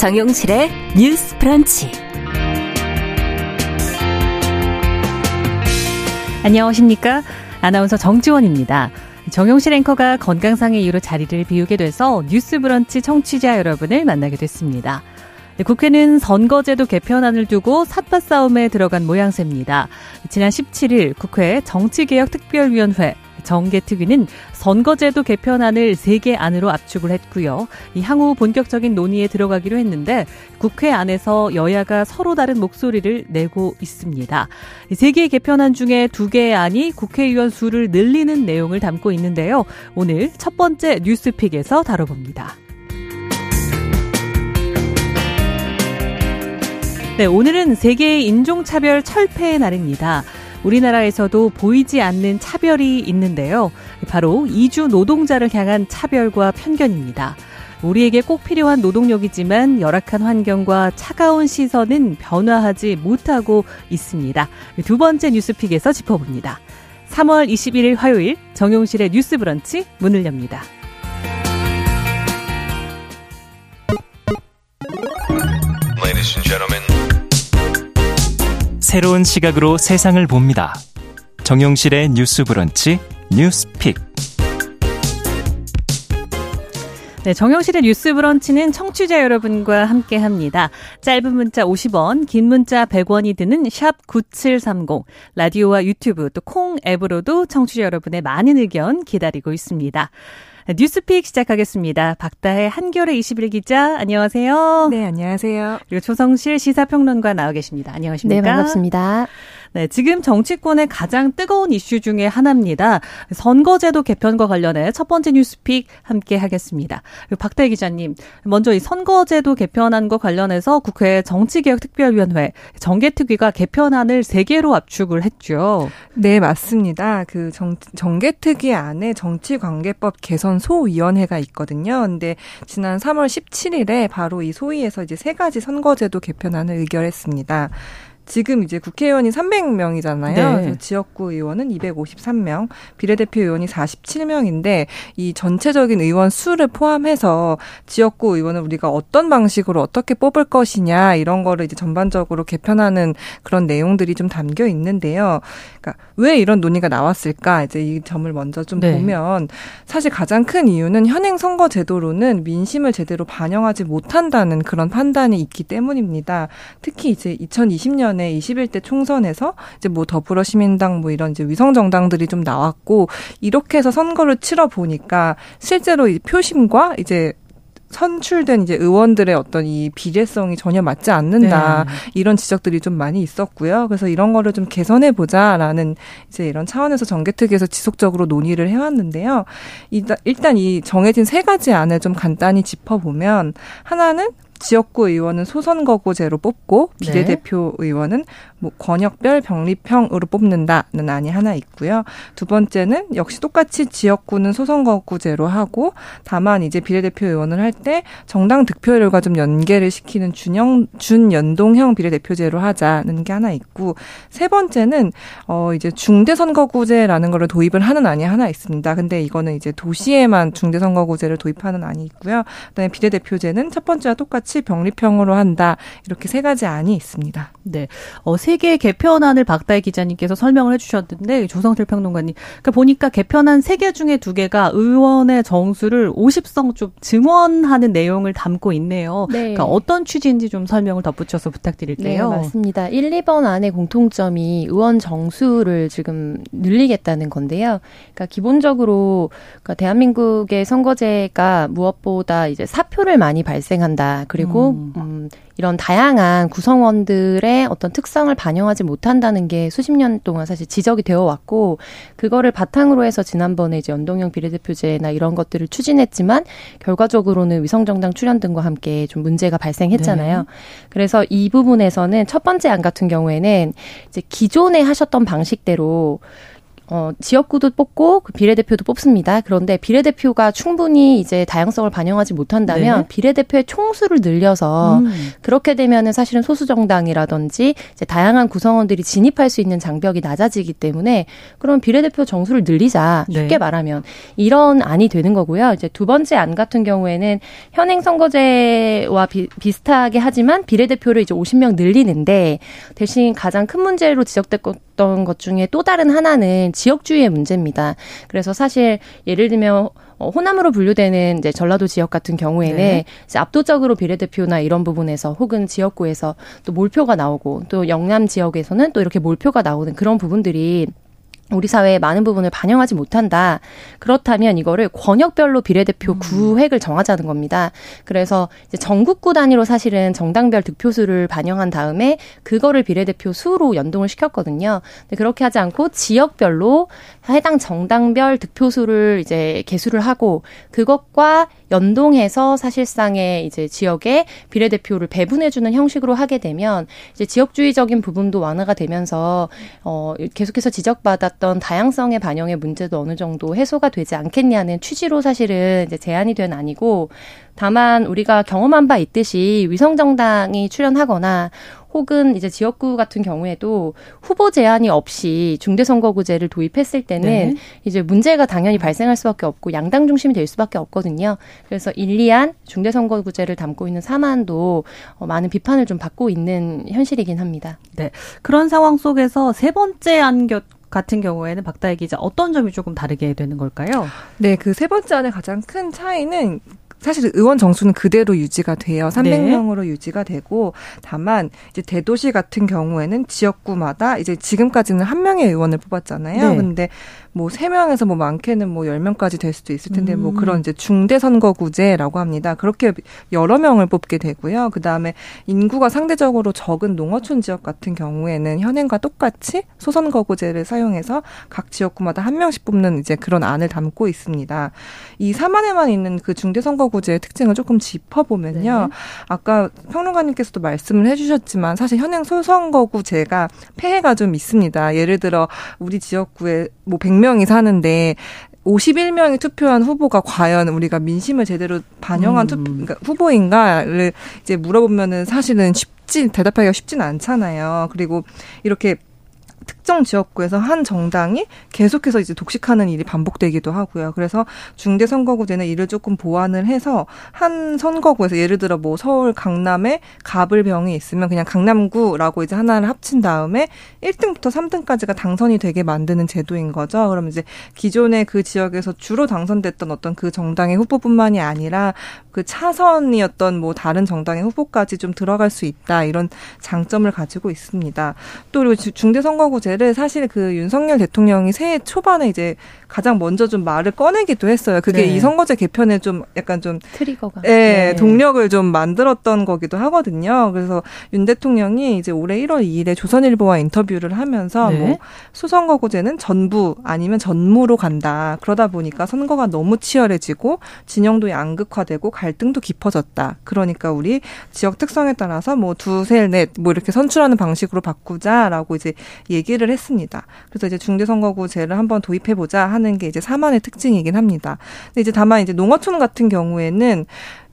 정용실의 뉴스 프런치. 안녕하십니까? 아나운서 정지원입니다. 정용실 앵커가 건강상의 이유로 자리를 비우게 돼서 뉴스 브런치 청취자 여러분을 만나게 됐습니다. 국회는 선거제도 개편안을 두고 삿바 싸움에 들어간 모양새입니다. 지난 17일 국회 정치개혁특별위원회 정개특위는 선거제도 개편안을 3개 안으로 압축을 했고요. 이 향후 본격적인 논의에 들어가기로 했는데 국회 안에서 여야가 서로 다른 목소리를 내고 있습니다. 3개의 개편안 중에 2개의 안이 국회의원 수를 늘리는 내용을 담고 있는데요. 오늘 첫 번째 뉴스픽에서 다뤄봅니다. 네, 오늘은 세계 인종차별 철폐의 날입니다. 우리나라에서도 보이지 않는 차별이 있는데요. 바로 이주 노동자를 향한 차별과 편견입니다. 우리에게 꼭 필요한 노동력이지만 열악한 환경과 차가운 시선은 변화하지 못하고 있습니다. 두 번째 뉴스픽에서 짚어봅니다. 3월 21일 화요일 정용실의 뉴스 브런치 문을 엽니다. 새로운 시각으로 세상을 봅니다. 정용실의 뉴스 브런치 뉴스픽. 네, 정용실의 뉴스 브런치는 청취자 여러분과 함께 합니다. 짧은 문자 50원, 긴 문자 100원이 드는 샵 9730, 라디오와 유튜브 또 콩 앱으로도 청취자 여러분의 많은 의견 기다리고 있습니다. 뉴스픽 시작하겠습니다. 박다혜 한겨레 21 기자, 안녕하세요. 네, 안녕하세요. 그리고 조성실 시사평론가 나와 계십니다. 안녕하십니까? 네, 반갑습니다. 네, 지금 정치권의 가장 뜨거운 이슈 중에 하나입니다. 선거제도 개편과 관련해 첫 번째 뉴스픽 함께 하겠습니다. 박대 기자님, 먼저 이 선거제도 개편안과 관련해서 국회 정치개혁특별위원회 정개특위가 개편안을 3개로 압축을 했죠. 네, 맞습니다. 그 정, 정개특위 안에 정치관계법 개선 소위원회가 있거든요. 근데 지난 3월 17일에 바로 이 소위에서 이제 세 가지 선거제도 개편안을 의결했습니다. 지금 이제 국회의원이 300명이잖아요. 네. 지역구 의원은 253명, 비례대표 의원이 47명인데 이 전체적인 의원 수를 포함해서 지역구 의원은 우리가 어떤 방식으로 어떻게 뽑을 것이냐 이런 거를 이제 전반적으로 개편하는 그런 내용들이 좀 담겨 있는데요. 그러니까 왜 이런 논의가 나왔을까? 이제 이 점을 먼저 좀 네. 보면 사실 가장 큰 이유는 현행 선거 제도로는 민심을 제대로 반영하지 못한다는 그런 판단이 있기 때문입니다. 특히 이제 2020년 에 전에 21대 총선에서 이제 뭐 더불어 시민당 뭐 이런 이제 위성 정당들이 좀 나왔고 이렇게 해서 선거를 치러 보니까 실제로 이 표심과 이제 선출된 이제 의원들의 어떤 이 비례성이 전혀 맞지 않는다 네. 이런 지적들이 좀 많이 있었고요. 그래서 이런 거를 좀 개선해 보자라는 이제 이런 차원에서 정개특위에서 지속적으로 논의를 해왔는데요. 일단 이 정해진 세 가지 안을 좀 간단히 짚어보면 하나는 지역구 의원은 소선거구제로 뽑고 네. 비례대표 네. 의원은 뭐 권역별 병립형으로 뽑는다는 안이 하나 있고요. 두 번째는 역시 똑같이 지역구는 소선거구제로 하고 다만 이제 비례대표 의원을 할 때 정당 득표율과 좀 연계를 시키는 준형 준연동형 비례대표제로 하자는 게 하나 있고 세 번째는 어 이제 중대선거구제라는 거를 도입을 하는 안이 하나 있습니다. 근데 이거는 이제 도시에만 중대선거구제를 도입하는 안이 있고요. 그다음에 비례대표제는 첫 번째와 똑같이 병립형으로 한다. 이렇게 세 가지 안이 있습니다. 네. 어, 세개 개편안을 박다혜 기자님께서 설명을 해주셨는데 조성실 평론가님 그러니까 보니까 개편안 세 개 중에 두 개가 의원의 정수를 50성 좀 증원하는 내용을 담고 있네요. 네. 그러니까 어떤 취지인지 좀 설명을 덧붙여서 부탁드릴게요. 네, 맞습니다. 1, 2번 안의 공통점이 의원 정수를 지금 늘리겠다는 건데요. 그러니까 기본적으로 그러니까 대한민국의 선거제가 무엇보다 이제 사표를 많이 발생한다. 그리고 음, 음 이런 다양한 구성원들의 어떤 특성을 반영하지 못한다는 게 수십 년 동안 사실 지적이 되어 왔고 그거를 바탕으로 해서 지난번에 이제 연동형 비례대표제나 이런 것들을 추진했지만 결과적으로는 위성정당 출연 등과 함께 좀 문제가 발생했잖아요. 네. 그래서 이 부분에서는 첫 번째 안 같은 경우에는 이제 기존에 하셨던 방식대로 어, 지역구도 뽑고 그 비례대표도 뽑습니다. 그런데 비례대표가 충분히 이제 다양성을 반영하지 못한다면 네. 비례대표의 총수를 늘려서 음. 그렇게 되면은 사실은 소수 정당이라든지 이제 다양한 구성원들이 진입할 수 있는 장벽이 낮아지기 때문에 그럼 비례대표 정수를 늘리자 쉽게 네. 말하면 이런 안이 되는 거고요. 이제 두 번째 안 같은 경우에는 현행 선거제와 비, 비슷하게 하지만 비례대표를 이제 50명 늘리는데 대신 가장 큰 문제로 지적됐던 것 중에 또 다른 하나는 지역주의의 문제입니다. 그래서 사실 예를 들면 어, 호남으로 분류되는 이제 전라도 지역 같은 경우에는 네. 압도적으로 비례대표나 이런 부분에서 혹은 지역구에서 또 몰표가 나오고 또 영남 지역에서는 또 이렇게 몰표가 나오는 그런 부분들이 우리 사회의 많은 부분을 반영하지 못한다. 그렇다면 이거를 권역별로 비례대표 음. 구획을 정하자는 겁니다. 그래서 이제 전국구 단위로 사실은 정당별 득표수를 반영한 다음에 그거를 비례대표 수로 연동을 시켰거든요. 근데 그렇게 하지 않고 지역별로 해당 정당별 득표수를 이제 개수를 하고 그것과 연동해서 사실상의 이제 지역에 비례대표를 배분해주는 형식으로 하게 되면 이제 지역주의적인 부분도 완화가 되면서 어 계속해서 지적받았던 다양성의 반영의 문제도 어느 정도 해소가 되지 않겠냐는 취지로 사실은 이제 제안이 된 아니고 다만 우리가 경험한 바 있듯이 위성 정당이 출연하거나 혹은 이제 지역구 같은 경우에도 후보 제한이 없이 중대선거구제를 도입했을 때는 네. 이제 문제가 당연히 발생할 수밖에 없고 양당 중심이 될 수밖에 없거든요. 그래서 일리한 중대선거구제를 담고 있는 사안도 어, 많은 비판을 좀 받고 있는 현실이긴 합니다. 네. 그런 상황 속에서 세 번째 안겨 같은 경우에는 박다혜 기자 어떤 점이 조금 다르게 되는 걸까요? 네, 그 세 번째 안의 가장 큰 차이는 사실 의원 정수는 그대로 유지가 돼요. 300명으로 네. 유지가 되고 다만 이제 대도시 같은 경우에는 지역구마다 이제 지금까지는 한 명의 의원을 뽑았잖아요. 네. 근데 뭐 3명에서 뭐 많게는 뭐 10명까지 될 수도 있을 텐데 뭐 음. 뭐 그런 이제 중대 선거구제라고 합니다. 그렇게 여러 명을 뽑게 되고요. 그다음에 인구가 상대적으로 적은 농어촌 지역 같은 경우에는 현행과 똑같이 소선거구제를 사용해서 각 지역구마다 한 명씩 뽑는 이제 그런 안을 담고 있습니다. 이 사만에만 있는 그 중대 선거 구제의 특징을 조금 짚어보면요. 네. 아까 평론가님께서도 말씀을 해주셨지만 사실 현행 소선거구제가 폐해가 좀 있습니다. 예를 들어 우리 지역구에 뭐 100명이 사는데 51명이 투표한 후보가 과연 우리가 민심을 제대로 반영한 음. 투표, 그러니까 후보인가를 이제 물어보면은 사실은 쉽지 대답하기가 쉽지는 않잖아요. 그리고 이렇게 특정 지역구에서 한 정당이 계속해서 이제 독식하는 일이 반복되기도 하고요. 그래서 중대 선거구제는 이를 조금 보완을 해서 한 선거구에서 예를 들어 뭐 서울 강남에 가불병이 있으면 그냥 강남구라고 이제 하나를 합친 다음에 1등부터 3등까지가 당선이 되게 만드는 제도인 거죠. 그럼 이제 기존의 그 지역에서 주로 당선됐던 어떤 그 정당의 후보뿐만이 아니라 그 차선이었던 뭐 다른 정당의 후보까지 좀 들어갈 수 있다 이런 장점을 가지고 있습니다. 또 그리고 중대 선거구제 를 사실 그 윤석열 대통령이 새해 초반에 이제 가장 먼저 좀 말을 꺼내기도 했어요. 그게 네. 이 선거제 개편에 좀 약간 좀 트리거가 예, 네. 동력을 좀 만들었던 거기도 하거든요. 그래서 윤 대통령이 이제 올해 1월 2일에 조선일보와 인터뷰를 하면서 네. 뭐 수선거구제는 전부 아니면 전무로 간다. 그러다 보니까 선거가 너무 치열해지고 진영도 양극화되고 갈등도 깊어졌다. 그러니까 우리 지역 특성에 따라서 뭐 두세 넷뭐 이렇게 선출하는 방식으로 바꾸자라고 이제 얘기를 했습니다. 그래서 이제 중대선거구제를 한번 도입해 보자 하는 게 이제 사만의 특징이긴 합니다. 근데 이제 다만 이제 농어촌 같은 경우에는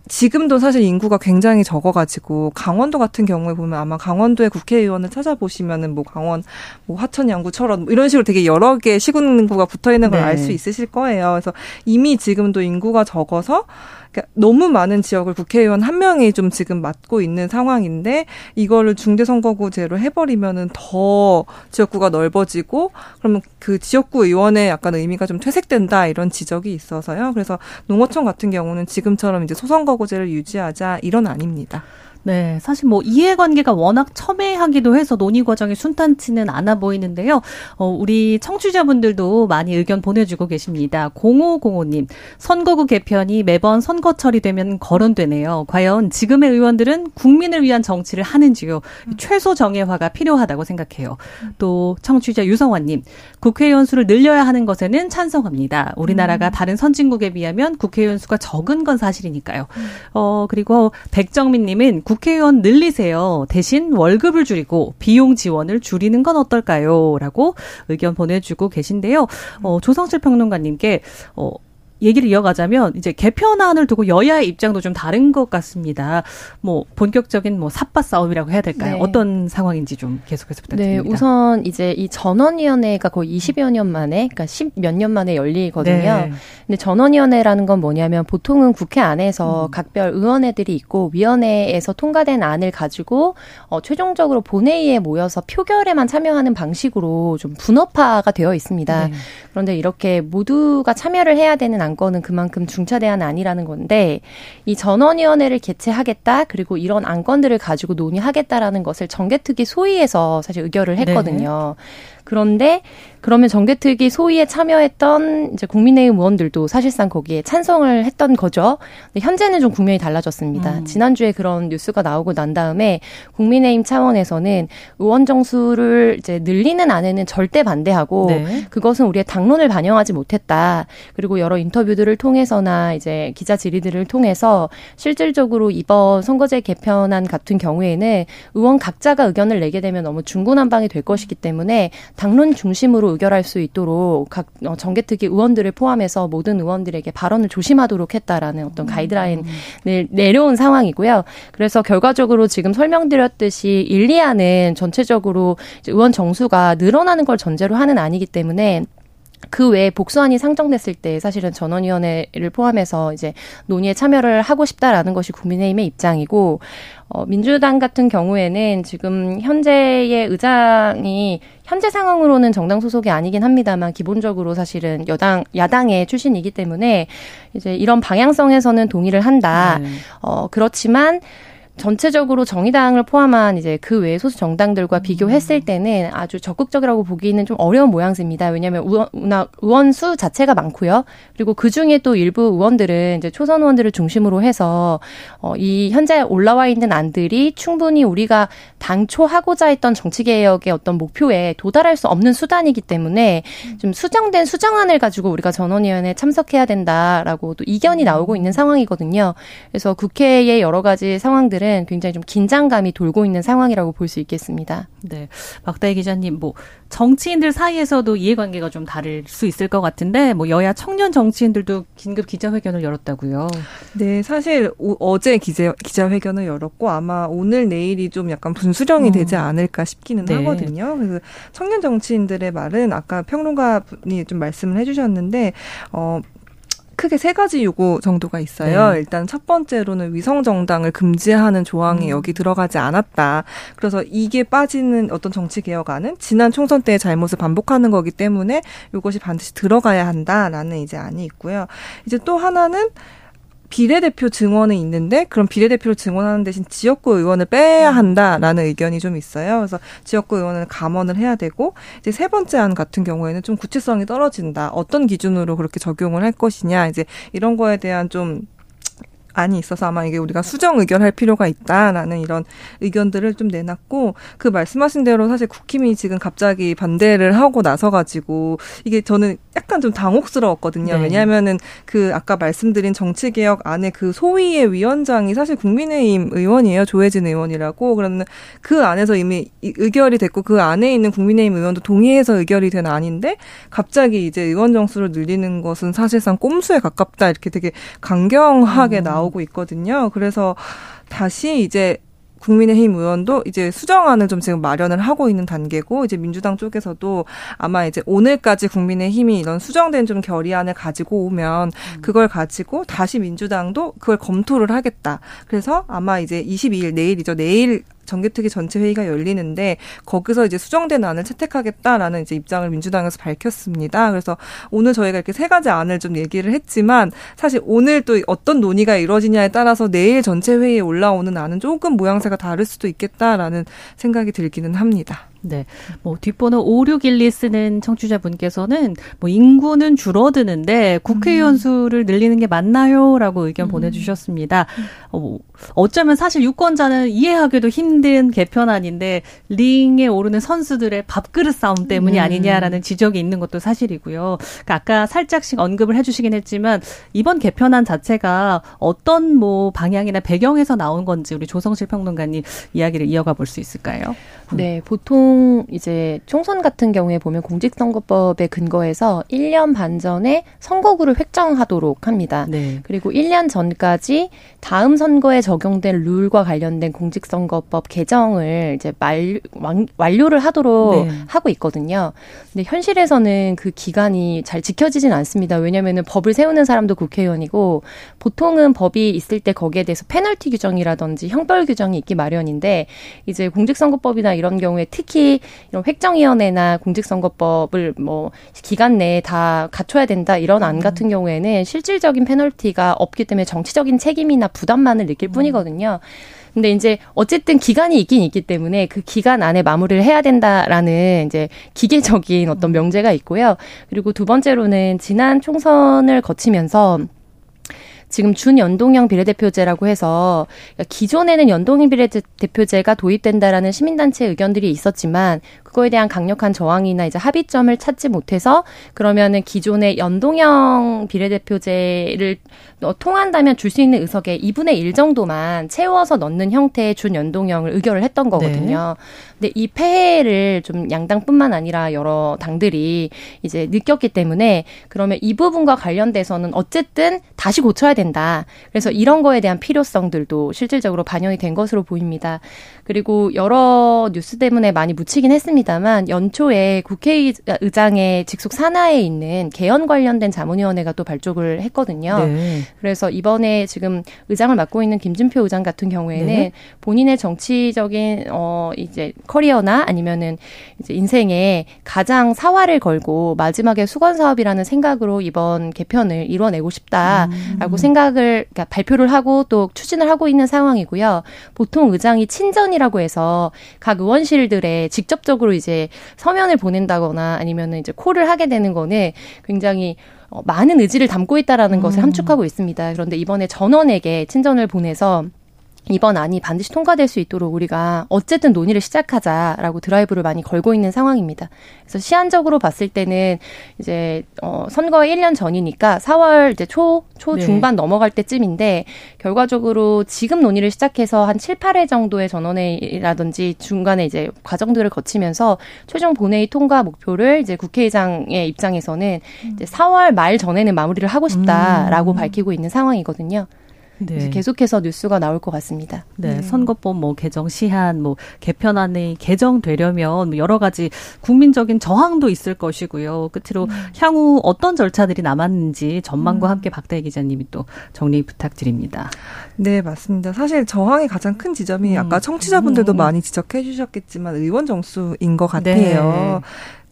지금도 사실 인구가 굉장히 적어가지고 강원도 같은 경우에 보면 아마 강원도의 국회의원을 찾아보시면은 뭐 강원 뭐 화천 양구처럼 뭐 이런 식으로 되게 여러 개 시군구가 붙어 있는 걸 알수 네. 있으실 거예요. 그래서 이미 지금도 인구가 적어서 너무 많은 지역을 국회의원 한 명이 좀 지금 맡고 있는 상황인데 이거를 중대선거구제로 해버리면은 더 지역구가 넓어지고 그러면 그 지역구 의원의 약간 의미가 좀 퇴색된다 이런 지적이 있어서요. 그래서 농어촌 같은 경우는 지금처럼 이제 소선거구제를 유지하자 이런 아닙니다. 네, 사실 뭐 이해관계가 워낙 첨예하기도 해서 논의 과정이 순탄치는 않아 보이는데요. 어, 우리 청취자분들도 많이 의견 보내주고 계십니다. 0505님, 선거구 개편이 매번 선거철이 되면 거론되네요. 과연 지금의 의원들은 국민을 위한 정치를 하는지요? 최소 정예화가 필요하다고 생각해요. 또 청취자 유성환님, 국회의원 수를 늘려야 하는 것에는 찬성합니다. 우리나라가 음. 다른 선진국에 비하면 국회의원 수가 적은 건 사실이니까요. 어, 그리고 백정민님은 국 국회의원 늘리세요. 대신 월급을 줄이고 비용 지원을 줄이는 건 어떨까요? 라고 의견 보내주고 계신데요. 어, 조성실 평론가님께 어, 얘기를 이어가자면 이제 개편안을 두고 여야의 입장도 좀 다른 것 같습니다. 뭐 본격적인 뭐 삿바 싸움이라고 해야 될까요? 네. 어떤 상황인지 좀 계속해서 부탁드립니다. 네, 우선 이제 이 전원위원회가 거의 20여 년 만에, 그러니까 10 몇 년 만에 열리거든요. 네. 근데 전원위원회라는 건 뭐냐면 보통은 국회 안에서 음. 각별 의원회들이 있고 위원회에서 통과된 안을 가지고 어, 최종적으로 본회의에 모여서 표결에만 참여하는 방식으로 좀 분업화가 되어 있습니다. 네. 그런데 이렇게 모두가 참여를 해야 되는 안건은 그만큼 중차대한 안이라는 건데 이 전원위원회를 개최하겠다 그리고 이런 안건들을 가지고 논의하겠다라는 것을 정개특위 소위에서 사실 의결을 했거든요. 네. 그런데 그러면 정개특위 소위에 참여했던 이제 국민의힘 의원들도 사실상 거기에 찬성을 했던 거죠. 근데 현재는 좀 국면이 달라졌습니다. 음. 지난주에 그런 뉴스가 나오고 난 다음에 국민의힘 차원에서는 의원 정수를 이제 늘리는 안에는 절대 반대하고 네. 그것은 우리의 당론을 반영하지 못했다. 그리고 여러 인터뷰들을 통해서나 이제 기자 질의들을 통해서 실질적으로 이번 선거제 개편안 같은 경우에는 의원 각자가 의견을 내게 되면 너무 중구난방이 될 것이기 때문에 당론 중심으로 의결할 수 있도록 각 어, 정개특위 의원들을 포함해서 모든 의원들에게 발언을 조심하도록 했다라는 어떤 음. 가이드라인을 내려온 상황이고요. 그래서 결과적으로 지금 설명드렸듯이 1, 2안은 전체적으로 의원 정수가 늘어나는 걸 전제로 하는 아니기 때문에 그 외에 복수안이 상정됐을 때 사실은 전원위원회를 포함해서 이제 논의에 참여를 하고 싶다라는 것이 국민의힘의 입장이고 어, 민주당 같은 경우에는 지금 현재의 의장이 현재 상황으로는 정당 소속이 아니긴 합니다만 기본적으로 사실은 여당 야당의 출신이기 때문에 이제 이런 방향성에서는 동의를 한다. 네. 어, 그렇지만 전체적으로 정의당을 포함한 이제 그외 소수 정당들과 비교했을 때는 아주 적극적이라고 보기는 좀 어려운 모양새입니다. 왜냐하면 의원, 의원 수 자체가 많고요. 그리고 그 중에 또 일부 의원들은 이제 초선 의원들을 중심으로 해서 어, 이 현재 올라와 있는 안들이 충분히 우리가 당초 하고자 했던 정치 개혁의 어떤 목표에 도달할 수 없는 수단이기 때문에 좀 수정된 수정안을 가지고 우리가 전원위원회에 참석해야 된다라고 또 이견이 나오고 있는 상황이거든요. 그래서 국회의 여러 가지 상황들은 사실은 굉장히 좀 긴장감이 돌고 있는 상황이라고 볼 수 있겠습니다. 네. 박다희 기자님, 뭐, 정치인들 사이에서도 이해관계가 좀 다를 수 있을 것 같은데, 뭐, 여야 청년 정치인들도 긴급 기자회견을 열었다고요. 네, 사실 오, 어제 기자, 기자회견을 열었고, 아마 오늘 내일이 좀 약간 분수령이 음. 되지 않을까 싶기는 네. 하거든요. 그래서 청년 정치인들의 말은 아까 평론가분이 좀 말씀을 해주셨는데, 어, 크게 세 가지 요구 정도가 있어요. 네. 일단 첫 번째로는 위성 정당을 금지하는 조항이 음. 여기 들어가지 않았다. 그래서 이게 빠지는 어떤 정치 개혁안은 지난 총선 때의 잘못을 반복하는 거기 때문에 이것이 반드시 들어가야 한다라는 이제 안이 있고요. 이제 또 하나는 비례대표 증언은 있는데 그럼 비례대표를 증언하는 대신 지역구 의원을 빼야 한다라는 의견이 좀 있어요. 그래서 지역구 의원을 감원을 해야 되고 이제 세 번째 안 같은 경우에는 좀 구체성이 떨어진다. 어떤 기준으로 그렇게 적용을 할 것이냐 이제 이런 거에 대한 좀 안이 있어서 아마 이게 우리가 수정 의견할 필요가 있다라는 이런 의견들을 좀 내놨고 그 말씀하신 대로 사실 국힘이 지금 갑자기 반대를 하고 나서 가지고 이게 저는 약간 좀 당혹스러웠거든요. 네. 왜냐하면은 그 아까 말씀드린 정치개혁 안에 그 소위의 위원장이 사실 국민의힘 의원이에요. 조혜진 의원이라고. 그러면 그 안에서 이미 의결이 됐고 그 안에 있는 국민의힘 의원도 동의해서 의결이 된 안인데 갑자기 이제 의원 정수를 늘리는 것은 사실상 꼼수에 가깝다 이렇게 되게 강경하게 음. 나오고 나오고 있거든요. 그래서 다시 이제 국민의힘 의원도 이제 수정안을 좀 지금 마련을 하고 있는 단계고 이제 민주당 쪽에서도 아마 이제 오늘까지 국민의힘이 이런 수정된 좀 결의안을 가지고 오면 음. 그걸 가지고 다시 민주당도 그걸 검토를 하겠다. 그래서 아마 이제 22일 내일이죠. 내일 정개특위 전체 회의가 열리는데 거기서 이제 수정된 안을 채택하겠다라는 이제 입장을 민주당에서 밝혔습니다. 그래서 오늘 저희가 이렇게 세 가지 안을 좀 얘기를 했지만 사실 오늘 또 어떤 논의가 이루어지냐에 따라서 내일 전체 회의에 올라오는 안은 조금 모양새가 다를 수도 있겠다라는 생각이 들기는 합니다. 네. 뭐 뒷번호 5612 쓰는 청취자분께서는 뭐 인구는 줄어드는데 국회의원 음. 수를 늘리는 게 맞나요?라고 의견 음. 보내 주셨습니다. 어, 뭐 어쩌면 사실 유권자는 이해하기도 힘든 개편안인데 링에 오르는 선수들의 밥그릇 싸움 때문이 음. 아니냐라는 지적이 있는 것도 사실이고요. 그러니까 아까 살짝씩 언급을 해주시긴 했지만 이번 개편안 자체가 어떤 뭐 방향이나 배경에서 나온 건지 우리 조성실 평론가님 이야기를 이어가 볼 수 있을까요? 네, 보통 이제 총선 같은 경우에 보면 공직선거법에 근거해서 1년 반 전에 선거구를 획정하도록 합니다. 네. 그리고 1년 전까지 다음 선거에 적용된 룰과 관련된 공직선거법 개정을 이제 말, 완료를 하도록 네. 하고 있거든요. 근데 현실에서는 그 기간이 잘 지켜지진 않습니다. 왜냐면은 법을 세우는 사람도 국회의원이고 보통은 법이 있을 때 거기에 대해서 페널티 규정이라든지 형벌 규정이 있기 마련인데 이제 공직선거법이나 이런 경우에 특히 이런 획정위원회나 공직선거법을 뭐 기간 내에 다 갖춰야 된다 이런 안 음. 같은 경우에는 실질적인 페널티가 없기 때문에 정치적인 책임이나 부담만을 느낄 음. 뿐이거든요. 근데 이제 어쨌든 기간이 있긴 있기 때문에 그 기간 안에 마무리를 해야 된다라는 이제 기계적인 어떤 명제가 있고요. 그리고 두 번째로는 지난 총선을 거치면서 지금 준연동형 비례대표제라고 해서 그러니까 기존에는 연동형 비례대표제가 도입된다라는 시민단체 의견들이 있었지만 그거에 대한 강력한 저항이나 이제 합의점을 찾지 못해서 그러면은 기존의 연동형 비례대표제를 통한다면 줄 수 있는 의석의 2분의 1 정도만 채워서 넣는 형태의 준연동형을 의결을 했던 거거든요. 네. 근데 이 폐해를 좀 양당뿐만 아니라 여러 당들이 이제 느꼈기 때문에 그러면 이 부분과 관련돼서는 어쨌든 다시 고쳐야 된다. 그래서 이런 거에 대한 필요성들도 실질적으로 반영이 된 것으로 보입니다. 그리고 여러 뉴스 때문에 많이 묻히긴 했습니다만 연초에 국회의장의 직속 산하에 있는 개헌 관련된 자문위원회가 또 발족을 했거든요. 네. 그래서 이번에 지금 의장을 맡고 있는 김진표 의장 같은 경우에는 네. 본인의 정치적인 어 이제 커리어나 아니면은 이제 인생에 가장 사활을 걸고 마지막에 수건 사업이라는 생각으로 이번 개편을 이뤄내고 싶다라고 음. 생각을 그러니까 발표를 하고 또 추진을 하고 있는 상황이고요. 보통 의장이 친전이 서면이라고 해서 각 의원실들에 직접적으로 이제 서면을 보낸다거나 아니면은 이제 콜을 하게 되는 거는 굉장히 어, 많은 의지를 담고 있다라는 음. 것을 함축하고 있습니다. 그런데 이번에 전원에게 친전을 보내서 이번 안이 반드시 통과될 수 있도록 우리가 어쨌든 논의를 시작하자라고 드라이브를 많이 걸고 있는 상황입니다. 그래서 시한적으로 봤을 때는 이제 어 선거 1년 전이니까 4월 이제 초, 초 네. 중반 네. 넘어갈 때쯤인데 결과적으로 지금 논의를 시작해서 한 7, 8회 정도의 전원회의라든지 중간에 이제 과정들을 거치면서 최종 본회의 통과 목표를 이제 국회의장의 입장에서는 이제 4월 말 전에는 마무리를 하고 싶다라고 음. 밝히고 있는 상황이거든요. 네. 계속해서 뉴스가 나올 것 같습니다. 네, 네. 선거법 뭐 개정 시한 뭐 개편안이 개정되려면 뭐 여러 가지 국민적인 저항도 있을 것이고요. 끝으로 음. 향후 어떤 절차들이 남았는지 전망과 음. 함께 박다희 기자님이 또 정리 부탁드립니다. 네, 맞습니다. 사실 저항의 가장 큰 지점이 음. 아까 청취자분들도 음. 많이 지적해 주셨겠지만 의원 정수인 것 같아요. 네.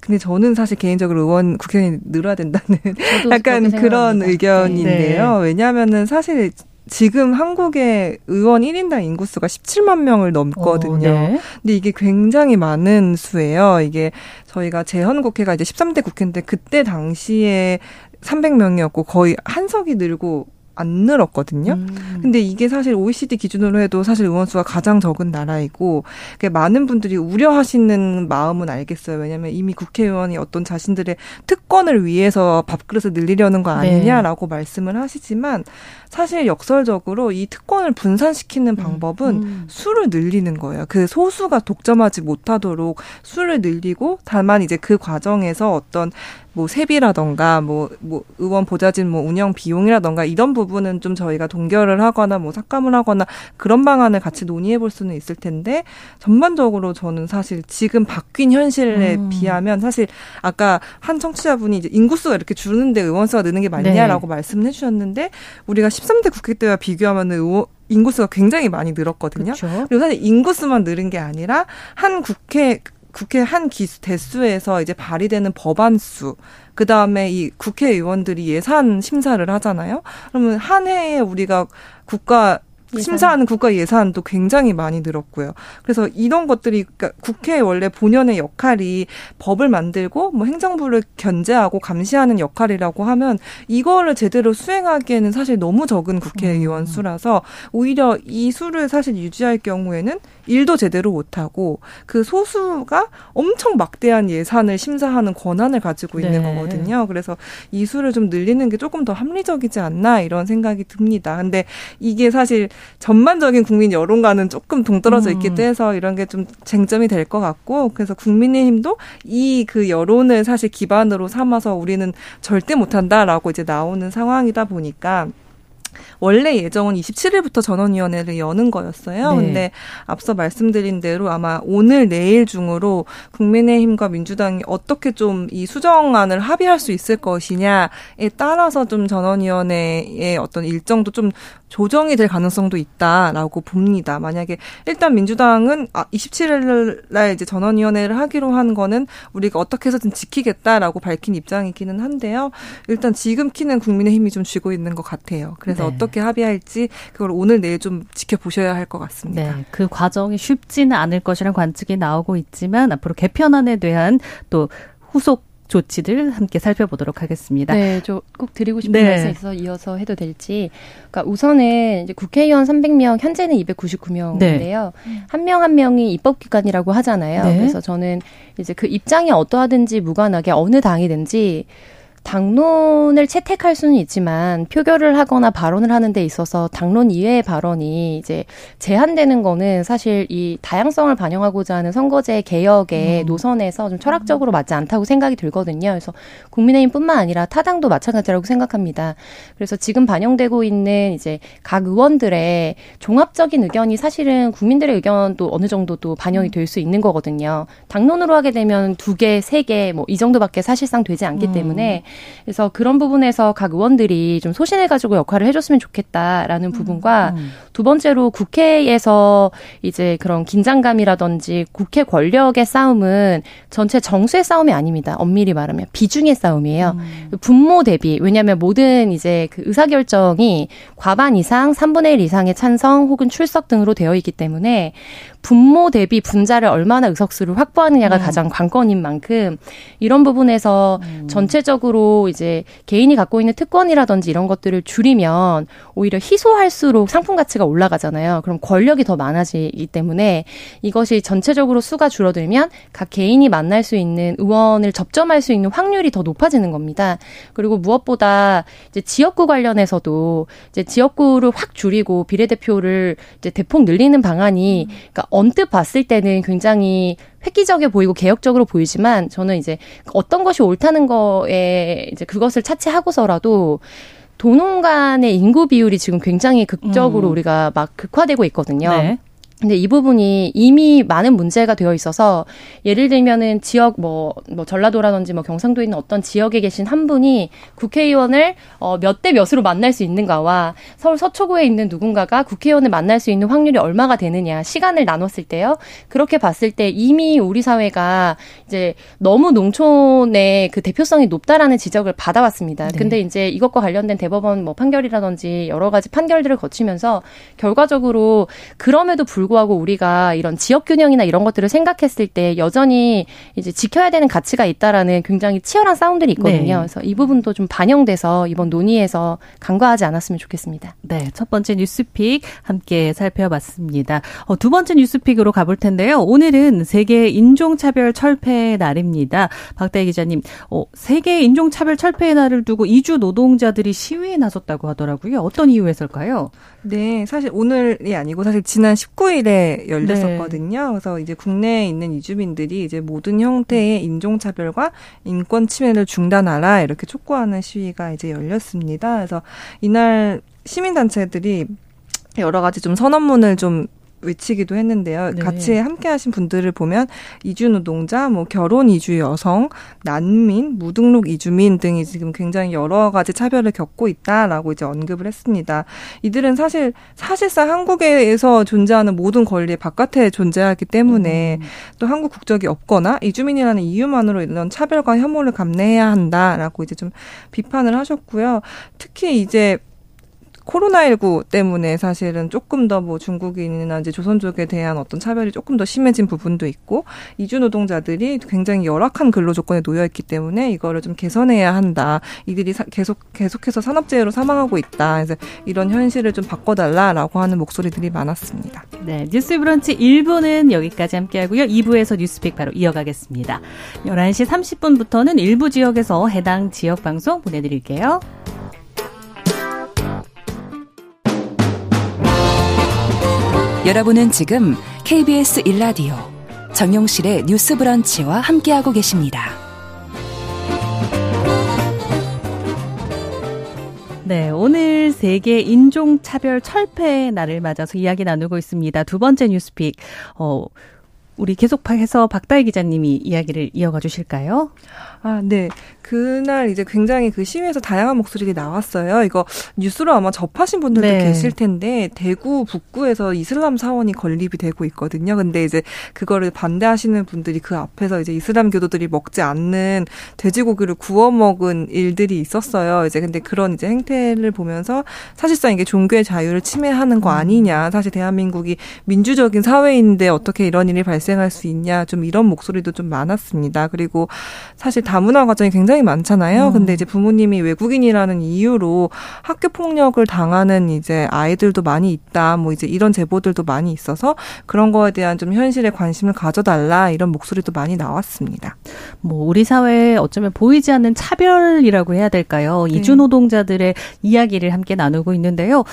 근데 저는 사실 개인적으로 의원 국회의원이 늘어야 된다는 약간 그런 의견인데요. 네. 왜냐하면은 사실 지금 한국의 의원 1인당 인구수가 17만 명을 넘거든요. 어, 네. 근데 이게 굉장히 많은 수예요. 이게 저희가 재헌 국회가 이제 13대 국회인데 그때 당시에 300명이었고 거의 한 석이 늘고 안 늘었거든요. 음. 근데 이게 사실 OECD 기준으로 해도 사실 의원 수가 가장 적은 나라이고 많은 분들이 우려하시는 마음은 알겠어요. 왜냐하면 이미 국회의원이 어떤 자신들의 특권을 위해서 밥그릇을 늘리려는 거 네. 아니냐라고 네. 말씀을 하시지만 사실 역설적으로 이 특권을 분산시키는 음. 방법은 음. 수를 늘리는 거예요. 그 소수가 독점하지 못하도록 수를 늘리고 다만 이제 그 과정에서 어떤 뭐 세비라던가 뭐, 뭐 의원 보좌진 뭐 운영 비용이라던가 이런 부분은 좀 저희가 동결을 하거나 뭐 삭감을 하거나 그런 방안을 같이 논의해 볼 수는 있을 텐데 전반적으로 저는 사실 지금 바뀐 현실에 음. 비하면 사실 아까 한 청취자분이 이제 인구수가 이렇게 줄는데 의원수가 느는 게 맞냐라고 네. 말씀을 해주셨는데 우리가 13대 국회 때와 비교하면 의원 인구수가 굉장히 많이 늘었거든요. 그쵸? 그리고 사실 인구수만 늘은 게 아니라 한 국회 국회 한 기수 대수에서 이제 발의되는 법안 수, 그 다음에 이 국회의원들이 예산 심사를 하잖아요. 그러면 한 해에 우리가 국가 심사하는 국가 예산도 굉장히 많이 늘었고요. 그래서 이런 것들이 그러니까 국회 원래 본연의 역할이 법을 만들고 뭐 행정부를 견제하고 감시하는 역할이라고 하면 이거를 제대로 수행하기에는 사실 너무 적은 국회의원 음. 수라서 오히려 이 수를 사실 유지할 경우에는 일도 제대로 못하고 그 소수가 엄청 막대한 예산을 심사하는 권한을 가지고 있는 네. 거거든요. 그래서 이 수를 좀 늘리는 게 조금 더 합리적이지 않나 이런 생각이 듭니다. 근데 이게 사실 전반적인 국민 여론과는 조금 동떨어져 음. 있기도 해서 이런 게 좀 쟁점이 될 것 같고 그래서 국민의힘도 이 그 여론을 사실 기반으로 삼아서 우리는 절대 못한다라고 이제 나오는 상황이다 보니까 원래 예정은 27일부터 전원위원회를 여는 거였어요. 네. 근데 앞서 말씀드린 대로 아마 오늘 내일 중으로 국민의힘과 민주당이 어떻게 좀 이 수정안을 합의할 수 있을 것이냐에 따라서 좀 전원위원회의 어떤 일정도 좀 조정이 될 가능성도 있다라고 봅니다. 만약에 일단 민주당은 아 27일 날 이제 전원위원회를 하기로 한 거는 우리가 어떻게 해서든 지키겠다라고 밝힌 입장이기는 한데요. 일단 지금 키는 국민의힘이 좀 쥐고 있는 것 같아요. 그래서 네. 어떻게 합의할지 그걸 오늘 내일 좀 지켜보셔야 할 것 같습니다. 네, 그 과정이 쉽지는 않을 것이라는 관측이 나오고 있지만 앞으로 개편안에 대한 또 후속 조치들 함께 살펴보도록 하겠습니다. 네, 저 꼭 드리고 싶은 네. 말씀 있어서 이어서 해도 될지. 그러니까 우선은 이제 국회의원 300명, 현재는 299명인데요. 네. 한명 한 명이 입법기관이라고 하잖아요. 네. 그래서 저는 이제 그 입장이 어떠하든지 무관하게 어느 당이든지 당론을 채택할 수는 있지만 표결을 하거나 발언을 하는 데 있어서 당론 이외의 발언이 이제 제한되는 거는 사실 이 다양성을 반영하고자 하는 선거제 개혁의 음. 노선에서 좀 철학적으로 맞지 않다고 생각이 들거든요. 그래서 국민의힘뿐만 아니라 타당도 마찬가지라고 생각합니다. 그래서 지금 반영되고 있는 이제 각 의원들의 종합적인 의견이 사실은 국민들의 의견도 어느 정도 또 반영이 될 수 있는 거거든요. 당론으로 하게 되면 두 개, 세 개, 뭐 이 정도밖에 사실상 되지 않기 음. 때문에 그래서 그런 부분에서 각 의원들이 좀 소신해가지고 역할을 해줬으면 좋겠다라는 음, 부분과 음. 두 번째로 국회에서 이제 그런 긴장감이라든지 국회 권력의 싸움은 전체 정수의 싸움이 아닙니다. 엄밀히 말하면 비중의 싸움이에요. 음. 분모 대비 왜냐하면 모든 이제 그 의사결정이 과반 이상, 3분의 1 이상의 찬성 혹은 출석 등으로 되어 있기 때문에 분모 대비 분자를 얼마나 의석수를 확보하느냐가 음. 가장 관건인 만큼 이런 부분에서 음. 전체적으로 이제 개인이 갖고 있는 특권이라든지 이런 것들을 줄이면 오히려 희소할수록 상품 가치가 올라가잖아요. 그럼 권력이 더 많아지기 때문에 이것이 전체적으로 수가 줄어들면 각 개인이 만날 수 있는 의원을 접점할 수 있는 확률이 더 높아지는 겁니다. 그리고 무엇보다 이제 지역구 관련해서도 이제 지역구를 확 줄이고 비례대표를 이제 대폭 늘리는 방안이 그러니까 언뜻 봤을 때는 굉장히 획기적이어 보이고 개혁적으로 보이지만 저는 이제 어떤 것이 옳다는 거에 이제 그것을 차치하고서라도 도농 간의 인구 비율이 지금 굉장히 극적으로 음. 우리가 막 극화되고 있거든요. 네. 근데 이 부분이 이미 많은 문제가 되어 있어서 예를 들면은 지역 뭐, 뭐 전라도라든지 뭐 경상도에 있는 어떤 지역에 계신 한 분이 국회의원을 어, 몇 대 몇으로 만날 수 있는가와 서울 서초구에 있는 누군가가 국회의원을 만날 수 있는 확률이 얼마가 되느냐 시간을 나눴을 때요. 그렇게 봤을 때 이미 우리 사회가 이제 너무 농촌의 그 대표성이 높다라는 지적을 받아왔습니다. 네. 근데 이제 이것과 관련된 대법원 뭐 판결이라든지 여러 가지 판결들을 거치면서 결과적으로 그럼에도 불구하고 불구하고 우리가 이런 지역 균형이나 이런 것들을 생각했을 때 여전히 이제 지켜야 되는 가치가 있다라는 굉장히 치열한 싸움들이 있거든요. 네. 그래서 이 부분도 좀 반영돼서 이번 논의에서 간과하지 않았으면 좋겠습니다. 네, 첫 번째 뉴스픽 함께 살펴봤습니다. 어, 두 번째 뉴스픽으로 가볼 텐데요. 오늘은 세계 인종차별 철폐 날입니다. 박다희 기자님, 어, 세계 인종차별 철폐 날을 두고 이주 노동자들이 시위에 나섰다고 하더라고요. 어떤 이유에서일까요? 네, 사실 오늘이 아니고 사실 지난 19 일에 열렸었거든요. 네. 그래서 이제 국내에 있는 이주민들이 이제 모든 형태의 인종차별과 인권 침해를 중단하라 이렇게 촉구하는 시위가 이제 열렸습니다. 그래서 이날 시민단체들이 여러 가지 좀 선언문을 좀 외치기도 했는데요. 네. 같이 함께 하신 분들을 보면 이주 노동자, 뭐 결혼 이주 여성, 난민, 무등록 이주민 등이 지금 굉장히 여러 가지 차별을 겪고 있다라고 이제 언급을 했습니다. 이들은 사실 사실상 한국에서 존재하는 모든 권리 바깥에 존재하기 때문에 음. 또 한국 국적이 없거나 이주민이라는 이유만으로 이런 차별과 혐오를 감내해야 한다라고 이제 좀 비판을 하셨고요. 특히 이제 코로나19 때문에 사실은 조금 더 뭐 중국인이나 이제 조선족에 대한 어떤 차별이 조금 더 심해진 부분도 있고 이주 노동자들이 굉장히 열악한 근로 조건에 놓여 있기 때문에 이거를 좀 개선해야 한다. 이들이 사, 계속 계속해서 산업재해로 사망하고 있다. 그래서 이런 현실을 좀 바꿔달라라고 하는 목소리들이 많았습니다. 네, 뉴스 브런치 1부는 여기까지 함께하고요. 2부에서 뉴스픽 바로 이어가겠습니다. 11시 30분부터는 일부 지역에서 해당 지역 방송 보내드릴게요. 여러분은 지금 KBS 1라디오 정용실의 뉴스 브런치와 함께하고 계십니다. 네, 오늘 세계 인종차별 철폐 날을 맞아서 이야기 나누고 있습니다. 두 번째 뉴스픽. 어, 우리 계속해서 박다희 기자님이 이야기를 이어가 주실까요? 아, 네. 그날 이제 굉장히 그 시위에서 다양한 목소리들이 나왔어요. 이거 뉴스로 아마 접하신 분들도 네. 계실 텐데 대구 북구에서 이슬람 사원이 건립이 되고 있거든요. 근데 이제 그거를 반대하시는 분들이 그 앞에서 이제 이슬람 교도들이 먹지 않는 돼지고기를 구워 먹은 일들이 있었어요. 이제 근데 그런 이제 행태를 보면서 사실상 이게 종교의 자유를 침해하는 거 음. 아니냐. 사실 대한민국이 민주적인 사회인데 어떻게 이런 일이 발생할 수 있냐. 좀 이런 목소리도 좀 많았습니다. 그리고 사실 다문화 과정이 굉장히 많잖아요. 음. 근데 이제 부모님이 외국인이라는 이유로 학교 폭력을 당하는 이제 아이들도 많이 있다. 뭐 이제 이런 제보들도 많이 있어서 그런 거에 대한 좀 현실에 관심을 가져달라 이런 목소리도 많이 나왔습니다. 뭐 우리 사회에 어쩌면 보이지 않는 차별이라고 해야 될까요? 네. 이주 노동자들의 이야기를 함께 나누고 있는데요.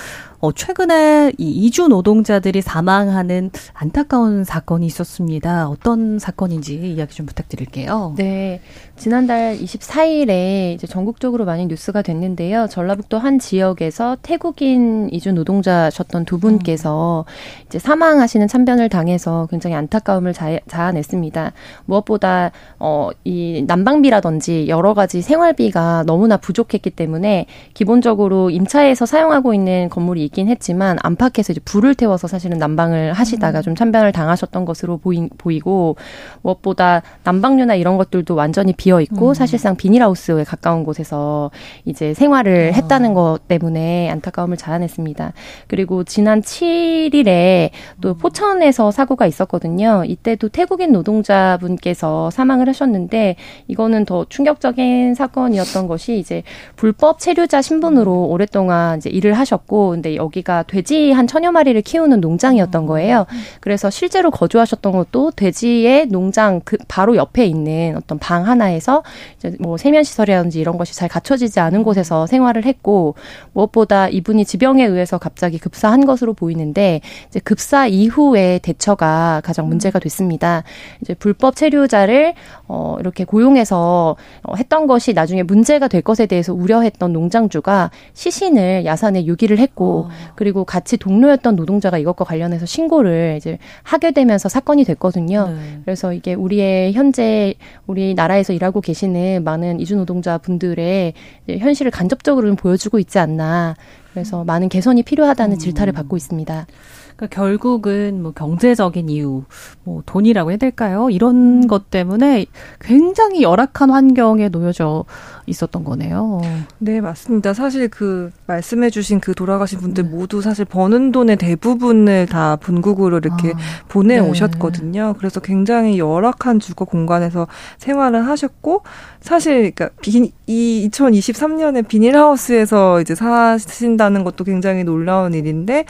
어, 최근에 이 이주 노동자들이 사망하는 안타까운 사건이 있었습니다. 어떤 사건인지 이야기 좀 부탁드릴게요. 네. 지난달 24일에 이제 전국적으로 많이 뉴스가 됐는데요. 전라북도 한 지역에서 태국인 이주 노동자셨던 두 분께서 이제 사망하시는 참변을 당해서 굉장히 안타까움을 자, 자아냈습니다. 무엇보다 어, 이 난방비라든지 여러 가지 생활비가 너무나 부족했기 때문에 기본적으로 임차에서 사용하고 있는 건물이 있긴 했지만 안팎에서 이제 불을 태워서 사실은 난방을 하시다가 음. 좀 참변을 당하셨던 것으로 보이, 보이고 무엇보다 난방료나 이런 것들도 완전히 비어 있고 음. 사실상 비닐하우스에 가까운 곳에서 이제 생활을 아. 했다는 것 때문에 안타까움을 자아냈습니다. 그리고 지난 7일에 또 음. 포천에서 사고가 있었거든요. 이때도 태국인 노동자분께서 사망을 하셨는데 이거는 더 충격적인 사건이었던 것이 이제 불법 체류자 신분으로 음. 오랫동안 이제 일을 하셨고 근데 여기가 돼지 한 천여 마리를 키우는 농장이었던 거예요. 그래서 실제로 거주하셨던 것도 돼지의 농장 그 바로 옆에 있는 어떤 방 하나에서 이제 뭐 세면 시설이라든지 이런 것이 잘 갖춰지지 않은 곳에서 생활을 했고 무엇보다 이분이 지병에 의해서 갑자기 급사한 것으로 보이는데 이제 급사 이후의 대처가 가장 문제가 됐습니다. 이제 불법 체류자를 어 이렇게 고용해서 어 했던 것이 나중에 문제가 될 것에 대해서 우려했던 농장주가 시신을 야산에 유기를 했고 어. 그리고 같이 동료였던 노동자가 이것과 관련해서 신고를 이제 하게 되면서 사건이 됐거든요. 네. 그래서 이게 우리의 현재 우리 나라에서 일하고 계시는 많은 이주 노동자 분들의 현실을 간접적으로는 보여주고 있지 않나. 그래서 많은 개선이 필요하다는 음. 질타를 받고 있습니다. 그러니까 결국은 뭐 경제적인 이유, 뭐 돈이라고 해야 될까요? 이런 것 때문에 굉장히 열악한 환경에 놓여져 있었던 거네요. 네, 맞습니다. 사실 그 말씀해주신 그 돌아가신 분들 네. 모두 사실 버는 돈의 대부분을 다 본국으로 이렇게 아, 보내 오셨거든요. 네. 그래서 굉장히 열악한 주거 공간에서 생활을 하셨고 사실 그러니까 비, 이 2023년에 비닐하우스에서 이제 사신다는 것도 굉장히 놀라운 일인데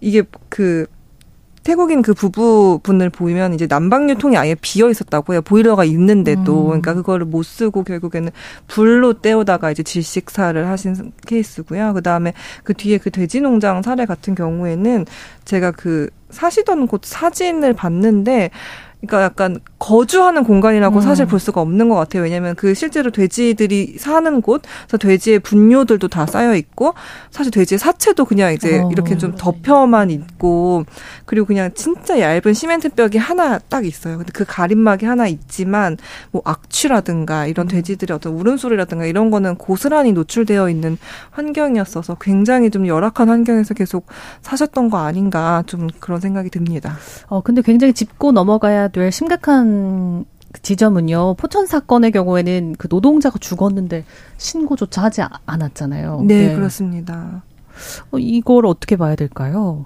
이게 그 태국인 그 부부분을 보면 이제 난방 유 통이 아예 비어 있었다고 해요. 보일러가 있는데도. 음. 그러니까 그거를 못 쓰고 결국에는 불로 때우다가 이제 질식사를 하신 케이스고요. 그 다음에 그 뒤에 그 돼지 농장 사례 같은 경우에는 제가 그 사시던 곳 사진을 봤는데 그러니까 약간 거주하는 공간이라고 음. 사실 볼 수가 없는 것 같아요. 왜냐하면 그 실제로 돼지들이 사는 곳, 그래서 돼지의 분뇨들도 다 쌓여 있고 사실 돼지의 사체도 그냥 이제 어. 이렇게 좀 덮여만 있고 그리고 그냥 진짜 얇은 시멘트 벽이 하나 딱 있어요. 근데 그 가림막이 하나 있지만 뭐 악취라든가 이런 음. 돼지들의 어떤 울음소리라든가 이런 거는 고스란히 노출되어 있는 환경이었어서 굉장히 좀 열악한 환경에서 계속 사셨던 거 아닌가 좀 그런 생각이 듭니다. 어 근데 굉장히 짚고 넘어가야 될 심각한 지점은요. 포천 사건의 경우에는 그 노동자가 죽었는데 신고조차 하지 않았잖아요. 네, 네. 그렇습니다. 어, 이걸 어떻게 봐야 될까요?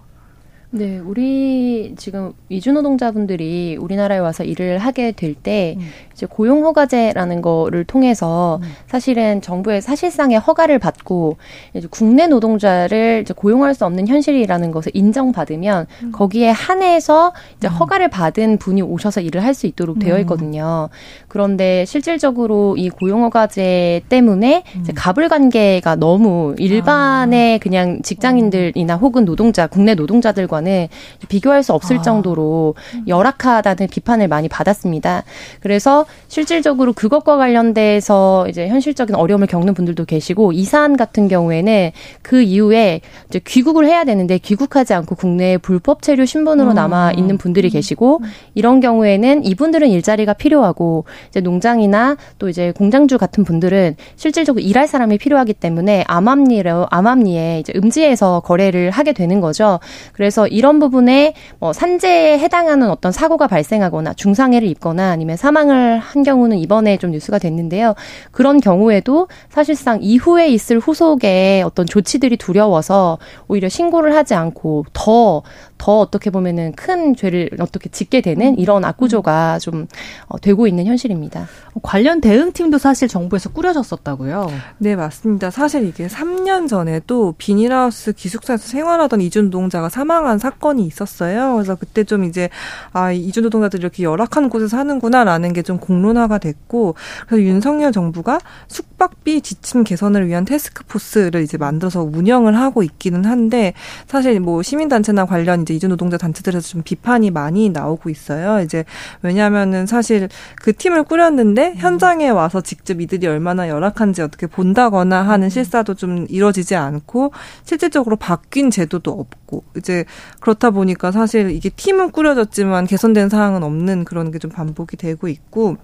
네, 우리 지금 이주 노동자분들이 우리나라에 와서 일을 하게 될때 음. 이제 고용 허가제라는 거를 통해서 음. 사실은 정부의 사실상의 허가를 받고 이제 국내 노동자를 이제 고용할 수 없는 현실이라는 것을 인정받으면 음. 거기에 한해서 이제 음. 허가를 받은 분이 오셔서 일을 할 수 있도록 되어 음. 있거든요. 그런데 실질적으로 이 고용 허가제 때문에 이제 갑을 관계가 너무 일반의 아. 그냥 직장인들이나 혹은 노동자 국내 노동자들과는 비교할 수 없을 아. 정도로 열악하다는 비판을 많이 받았습니다. 그래서 실질적으로 그것과 관련돼서 이제 현실적인 어려움을 겪는 분들도 계시고 이 사안 같은 경우에는 그 이후에 이제 귀국을 해야 되는데 귀국하지 않고 국내에 불법 체류 신분으로 음. 남아 있는 분들이 계시고 이런 경우에는 이분들은 일자리가 필요하고 이제 농장이나 또 이제 공장주 같은 분들은 실질적으로 일할 사람이 필요하기 때문에 암암리로 암암리에 이제 음지에서 거래를 하게 되는 거죠. 그래서 이런 부분에 뭐 산재에 해당하는 어떤 사고가 발생하거나 중상해를 입거나 아니면 사망을 한 경우는 이번에 좀 뉴스가 됐는데요. 그런 경우에도 사실상 이후에 있을 후속에 어떤 조치들이 두려워서 오히려 신고를 하지 않고 더, 더 어떻게 보면은 큰 죄를 어떻게 짓게 되는 이런 악구조가 좀 어, 되고 있는 현실입니다. 관련 대응팀도 사실 정부에서 꾸려졌었다고요? 네, 맞습니다. 사실 이게 3년 전에도 비닐하우스 기숙사에서 생활하던 이주노동자가 사망한 사건이 있었어요. 그래서 그때 좀 이제 아, 이주노동자들이 이렇게 열악한 곳에서 사는구나라는 게 좀 공론화가 됐고 그래서 윤석열 정부가 숙박비 지침 개선을 위한 테스크포스를 이제 만들어서 운영을 하고 있기는 한데 사실 뭐 시민단체나 관련 이제 이주 노동자 단체들에서 좀 비판이 많이 나오고 있어요. 이제 왜냐하면은 사실 그 팀을 꾸렸는데 현장에 와서 직접 이들이 얼마나 열악한지 어떻게 본다거나 하는 음. 실사도 좀 이루어지지 않고 실질적으로 바뀐 제도도 없고 이제 그렇다 보니까 사실 이게 팀은 꾸려졌지만 개선된 사항은 없는 그런 게 좀 반복이 되고 있고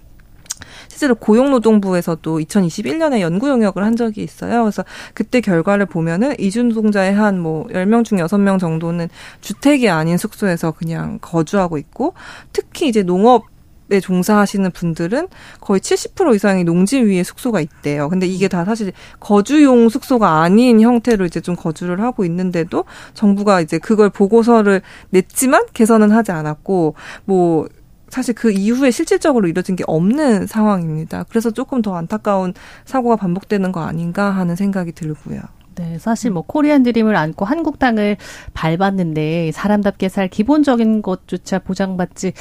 실제로 고용노동부에서도 2021년에 연구 용역을 한 적이 있어요. 그래서 그때 결과를 보면은 이주노동자의 한 뭐 10명 중 6명 정도는 주택이 아닌 숙소에서 그냥 거주하고 있고 특히 이제 농업 에 종사하시는 분들은 거의 70% 이상이 농지 위에 숙소가 있대요. 근데 이게 다 사실 거주용 숙소가 아닌 형태로 이제 좀 거주를 하고 있는데도 정부가 이제 그걸 보고서를 냈지만 개선은 하지 않았고 뭐 사실 그 이후에 실질적으로 이뤄진 게 없는 상황입니다. 그래서 조금 더 안타까운 사고가 반복되는 거 아닌가 하는 생각이 들고요. 네, 사실 뭐 코리안 드림을 안고 한국 땅을 밟았는데 사람답게 살 기본적인 것조차 보장받지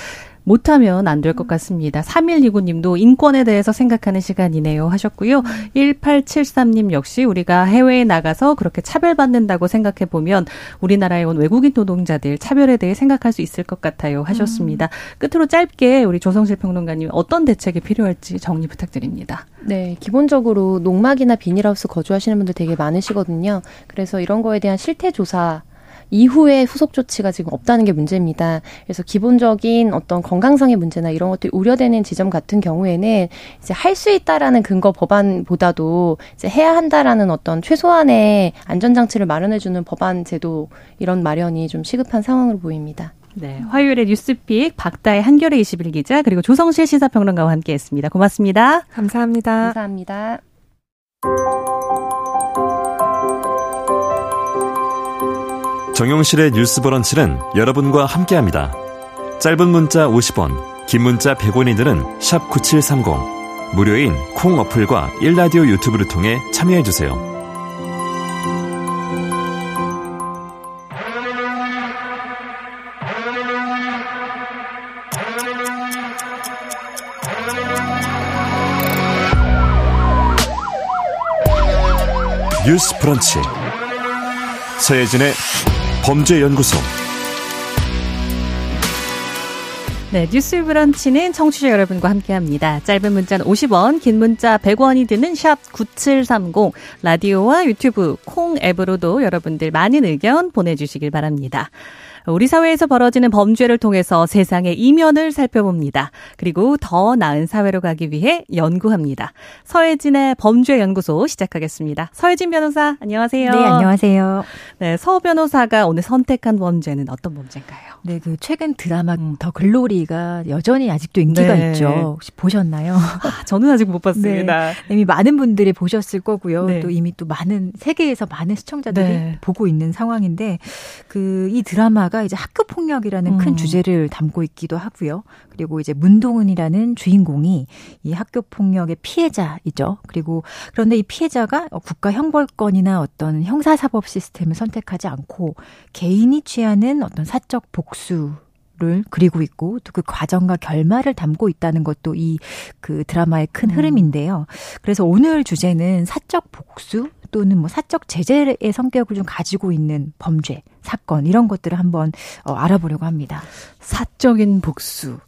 못하면 안 될 것 같습니다. 3129님도 인권에 대해서 생각하는 시간이네요 하셨고요. 1873님 역시 우리가 해외에 나가서 그렇게 차별받는다고 생각해 보면 우리나라에 온 외국인 노동자들 차별에 대해 생각할 수 있을 것 같아요 하셨습니다. 음. 끝으로 짧게 우리 조성실 평론가님 어떤 대책이 필요할지 정리 부탁드립니다. 네, 기본적으로 농막이나 비닐하우스 거주하시는 분들 되게 많으시거든요. 그래서 이런 거에 대한 실태 조사 이후에 후속 조치가 지금 없다는 게 문제입니다. 그래서 기본적인 어떤 건강상의 문제나 이런 것들이 우려되는 지점 같은 경우에는 이제 할 수 있다라는 근거 법안보다도 이제 해야 한다라는 어떤 최소한의 안전장치를 마련해주는 법안 제도 이런 마련이 좀 시급한 상황으로 보입니다. 네. 화요일에 뉴스픽 박다의 한겨레 21 기자 그리고 조성실 시사평론가와 함께했습니다. 고맙습니다. 감사합니다. 감사합니다. 정용실의 뉴스 브런치는 여러분과 함께합니다. 짧은 문자 50원, 긴 문자 100원이들은 9730. 무료인 콩 어플과 일라디오 유튜브를 통해 참여해주세요. 뉴스 브런치. 서예진의 범죄연구소 네, 뉴스 브런치는 청취자 여러분과 함께합니다. 짧은 문자는 50원, 긴 문자 100원이 드는 샵 9730, 라디오와 유튜브, 콩 앱으로도 여러분들 많은 의견 보내주시길 바랍니다. 우리 사회에서 벌어지는 범죄를 통해서 세상의 이면을 살펴봅니다. 그리고 더 나은 사회로 가기 위해 연구합니다. 서혜진의 범죄연구소 시작하겠습니다. 서혜진 변호사, 안녕하세요. 네, 안녕하세요. 네, 서 변호사가 오늘 선택한 범죄는 어떤 범죄인가요? 네, 그 최근 드라마 음. 더 글로리가 여전히 아직도 인기가 네. 있죠. 혹시 보셨나요? 아, 저는 아직 못 봤습니다. 네, 이미 많은 분들이 보셨을 거고요. 네. 또 이미 또 많은 세계에서 많은 시청자들이 네. 보고 있는 상황인데 그 이 드라마가 이제 학교 폭력이라는 음. 큰 주제를 담고 있기도 하고요. 그리고 이제 문동은이라는 주인공이 이 학교 폭력의 피해자이죠. 그리고 그런데 이 피해자가 국가 형벌권이나 어떤 형사사법 시스템을 선택하지 않고 개인이 취하는 어떤 사적 복수 를 그리고 있고 또 그 과정과 결말을 담고 있다는 것도 이 그 드라마의 큰 음. 흐름인데요. 그래서 오늘 주제는 사적 복수 또는 뭐 사적 제재의 성격을 좀 가지고 있는 범죄, 사건 이런 것들을 한번 어, 알아보려고 합니다. 사적인 복수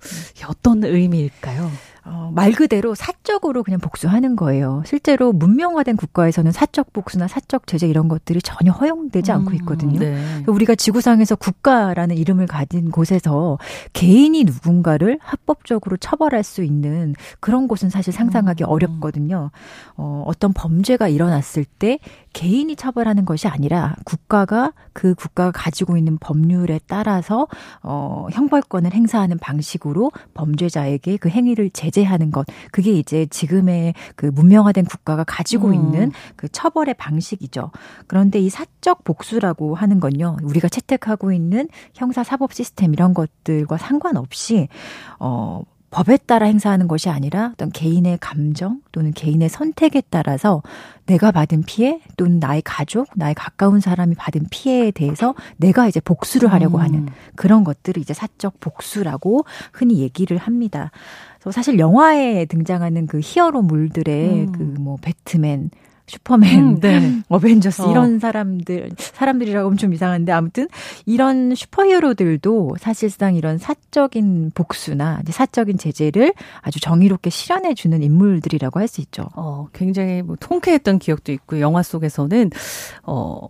어떤 의미일까요? 어, 말 그대로 사적으로 그냥 복수하는 거예요. 실제로 문명화된 국가에서는 사적 복수나 사적 제재 이런 것들이 전혀 허용되지 않고 음, 있거든요. 네. 우리가 지구상에서 국가라는 이름을 가진 곳에서 개인이 누군가를 합법적으로 처벌할 수 있는 그런 곳은 사실 상상하기 음. 어렵거든요. 어, 어떤 범죄가 일어났을 때 개인이 처벌하는 것이 아니라 국가가 그 국가가 가지고 있는 법률에 따라서 어, 형벌권을 행사하는 방식으로 범죄자에게 그 행위를 제재하는 것 그게 이제 지금의 그 문명화된 국가가 가지고 음. 있는 그 처벌의 방식이죠. 그런데 이 사적 복수라고 하는 건요 우리가 채택하고 있는 형사 사법 시스템 이런 것들과 상관없이 어 법에 따라 행사하는 것이 아니라 어떤 개인의 감정 또는 개인의 선택에 따라서 내가 받은 피해 또는 나의 가족, 나의 가까운 사람이 받은 피해에 대해서 내가 이제 복수를 하려고 음. 하는 그런 것들을 이제 사적 복수라고 흔히 얘기를 합니다. 그래서 사실 영화에 등장하는 그 히어로물들의 음. 그뭐 배트맨 슈퍼맨, 음, 네. 어벤져스 어. 이런 사람들 사람들이라고 하면 좀 이상한데 아무튼 이런 슈퍼히어로들도 사실상 이런 사적인 복수나 사적인 제재를 아주 정의롭게 실현해 주는 인물들이라고 할 수 있죠. 어, 굉장히 뭐 통쾌했던 기억도 있고 영화 속에서는 어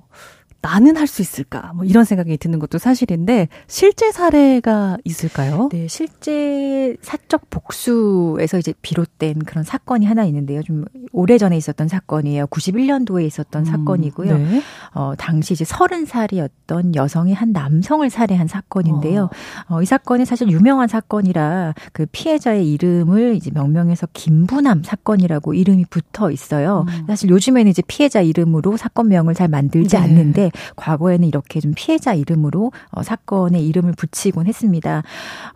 나는 할 수 있을까? 뭐 이런 생각이 드는 것도 사실인데 실제 사례가 있을까요? 네, 실제 사적 복수에서 이제 비롯된 그런 사건이 하나 있는데요. 좀 오래전에 있었던 사건이에요. 91년도에 있었던 음, 사건이고요. 네. 어, 당시 이제 30살이었던 여성이 한 남성을 살해한 사건인데요. 어. 어, 이 사건이 사실 유명한 사건이라 그 피해자의 이름을 이제 명명해서 김부남 사건이라고 이름이 붙어 있어요. 음. 사실 요즘에는 이제 피해자 이름으로 사건명을 잘 만들지 네. 않는데 과거에는 이렇게 좀 피해자 이름으로 어, 사건에 이름을 붙이곤 했습니다.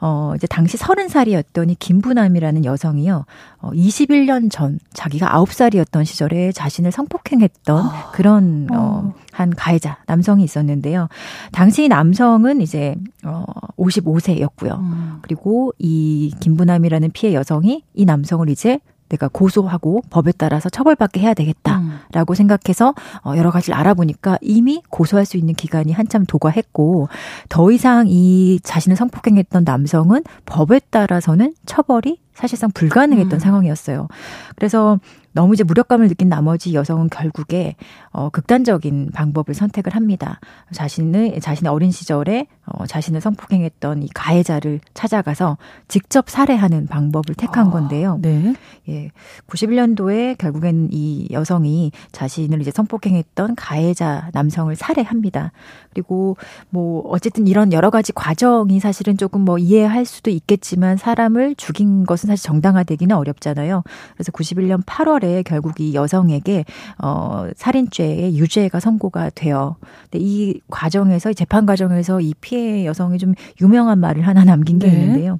어, 이제 당시 30살이었던 이 김부남이라는 여성이요. 어, 21년 전 자기가 9살이었던 시절에 자신을 성폭행했던 어. 그런 어, 어, 한 가해자 남성이 있었는데요. 당시 남성은 이제 어 55세였고요. 음. 그리고 이 김부남이라는 피해 여성이 이 남성을 이제 내가 고소하고 법에 따라서 처벌받게 해야 되겠다라고 음. 생각해서 어, 여러 가지를 알아보니까 이미 고소할 수 있는 기간이 한참 도과했고 더 이상 이 자신을 성폭행했던 남성은 법에 따라서는 처벌이 사실상 불가능했던 음. 상황이었어요. 그래서 너무 이제 무력감을 느낀 나머지 여성은 결국에 어 극단적인 방법을 선택을 합니다. 자신의 자신의 어린 시절에 어 자신을 성폭행했던 이 가해자를 찾아가서 직접 살해하는 방법을 택한 아, 건데요. 네. 예. 91년도에 결국엔 이 여성이 자신을 이제 성폭행했던 가해자 남성을 살해합니다. 그리고 뭐 어쨌든 이런 여러 가지 과정이 사실은 조금 뭐 이해할 수도 있겠지만 사람을 죽인 것은 사실 정당화되기는 어렵잖아요. 그래서 91년 8월 에 결국 이 여성에게 어 살인죄의 유죄가 선고가 돼요. 근데 이 과정에서 재판 과정에서 이 피해 여성이 좀 유명한 말을 하나 남긴 게 네. 있는데요.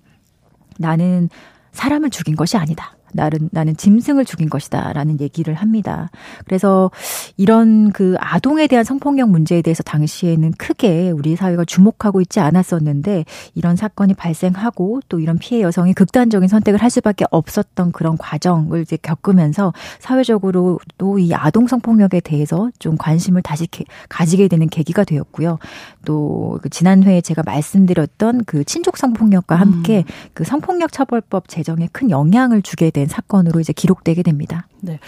나는 사람을 죽인 것이 아니다. 나는 나는 짐승을 죽인 것이다 라는 얘기를 합니다. 그래서 이런 그 아동에 대한 성폭력 문제에 대해서 당시에는 크게 우리 사회가 주목하고 있지 않았었는데 이런 사건이 발생하고 또 이런 피해 여성이 극단적인 선택을 할 수밖에 없었던 그런 과정을 이제 겪으면서 사회적으로 또이 아동 성폭력에 대해서 좀 관심을 다시 가지게 되는 계기가 되었고요. 또그 지난 회에 제가 말씀드렸던 그 친족 성폭력과 함께 음. 그 성폭력 처벌법 제정에 큰 영향을 주게 된된 사건으로 이제 기록되게 됩니다. 네.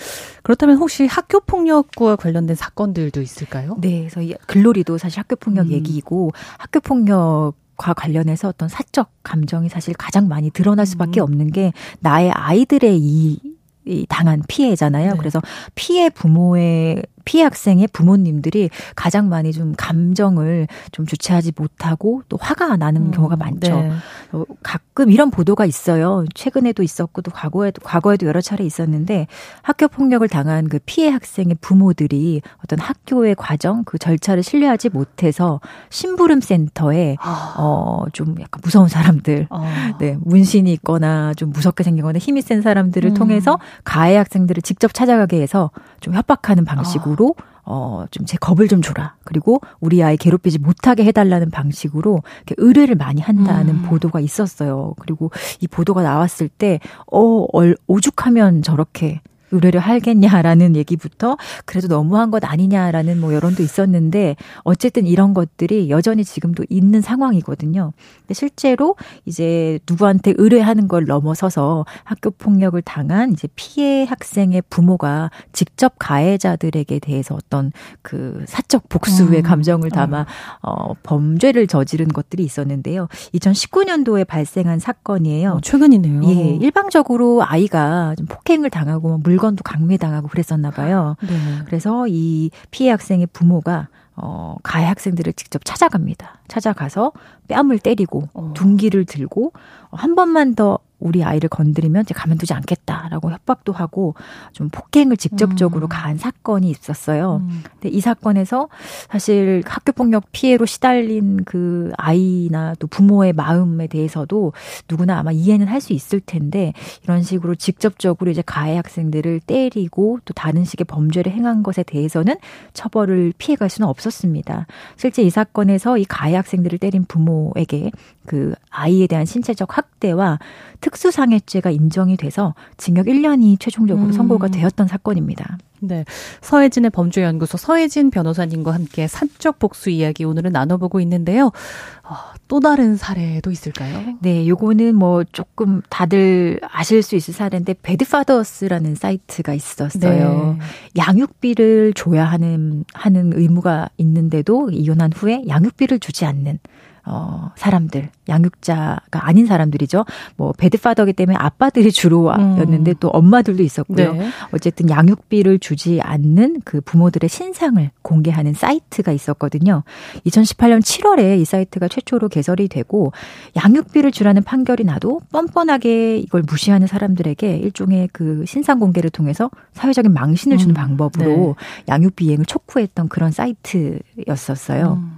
그렇다면 혹시 학교 폭력과 관련된 사건들도 있을까요? 네. 그래서 이 글로리도 사실 학교 폭력 음. 얘기이고 학교 폭력 과 관련해서 어떤 사적 감정이 사실 가장 많이 드러날 수밖에 음. 없는 게 나의 아이들의 이, 이 당한 피해잖아요. 네. 그래서 피해 부모의 피해 학생의 부모님들이 가장 많이 좀 감정을 좀 주체하지 못하고 또 화가 나는 음, 경우가 많죠. 네. 어, 가끔 이런 보도가 있어요. 최근에도 있었고 또 과거에도 과거에도 여러 차례 있었는데 학교 폭력을 당한 그 피해 학생의 부모들이 어떤 학교의 과정 그 절차를 신뢰하지 못해서 심부름 센터에 아. 어좀 약간 무서운 사람들 아. 네 문신이 있거나 좀 무섭게 생기거나 힘이 센 사람들을 음. 통해서 가해 학생들을 직접 찾아가게 해서 좀 협박하는 방식으로 방식으로 어, 좀 제 겁을 좀 줘라. 그리고 우리 아이 괴롭히지 못하게 해달라는 방식으로 이렇게 의뢰를 많이 한다는 음. 보도가 있었어요. 그리고 이 보도가 나왔을 때, 어, 얼, 오죽하면 저렇게 의뢰를 하겠냐라는 얘기부터 그래도 너무한 것 아니냐라는 뭐 여론도 있었는데 어쨌든 이런 것들이 여전히 지금도 있는 상황이거든요. 근데 실제로 이제 누구한테 의뢰하는 걸 넘어서서 학교 폭력을 당한 이제 피해 학생의 부모가 직접 가해자들에게 대해서 어떤 그 사적 복수의 음. 감정을 담아 어, 범죄를 저지른 것들이 있었는데요. 2019년도에 발생한 사건이에요. 어, 최근이네요. 예, 일방적으로 아이가 좀 폭행을 당하고 뭐 물건 물건도 강매당하고 그랬었나 봐요. 네. 그래서 이 피해 학생의 부모가 어, 가해 학생들을 직접 찾아갑니다. 찾아가서 뺨을 때리고 어. 둔기를 들고 한 번만 더 우리 아이를 건드리면 이제 가만두지 않겠다라고 협박도 하고 좀 폭행을 직접적으로 음. 가한 사건이 있었어요. 음. 근데 이 사건에서 사실 학교 폭력 피해로 시달린 그 아이나 또 부모의 마음에 대해서도 누구나 아마 이해는 할 수 있을 텐데 이런 식으로 직접적으로 이제 가해 학생들을 때리고 또 다른 식의 범죄를 행한 것에 대해서는 처벌을 피해갈 수는 없었습니다. 실제 이 사건에서 이 가해 학생들을 때린 부모에게 그 아이에 대한 신체적 학대와 특수상해죄가 인정이 돼서 징역 1년이 최종적으로 음. 선고가 되었던 사건입니다. 네. 서혜진의 범죄연구소 서혜진 변호사님과 함께 사적 복수 이야기 오늘은 나눠보고 있는데요. 어, 또 다른 사례도 있을까요? 네, 요거는 뭐 조금 다들 아실 수 있을 사례인데 배드파더스라는 사이트가 있었어요. 네. 양육비를 줘야 하는 하는 의무가 있는데도 이혼한 후에 양육비를 주지 않는 어, 사람들, 양육자가 아닌 사람들이죠. 뭐, 배드파더기 때문에 아빠들이 주로였는데 음. 또 엄마들도 있었고요. 네. 어쨌든 양육비를 주지 않는 그 부모들의 신상을 공개하는 사이트가 있었거든요. 2018년 7월에 이 사이트가 최초로 개설이 되고 양육비를 주라는 판결이 나도 뻔뻔하게 이걸 무시하는 사람들에게 일종의 그 신상 공개를 통해서 사회적인 망신을 주는 음. 방법으로 네. 양육비 이행을 촉구했던 그런 사이트였었어요. 음.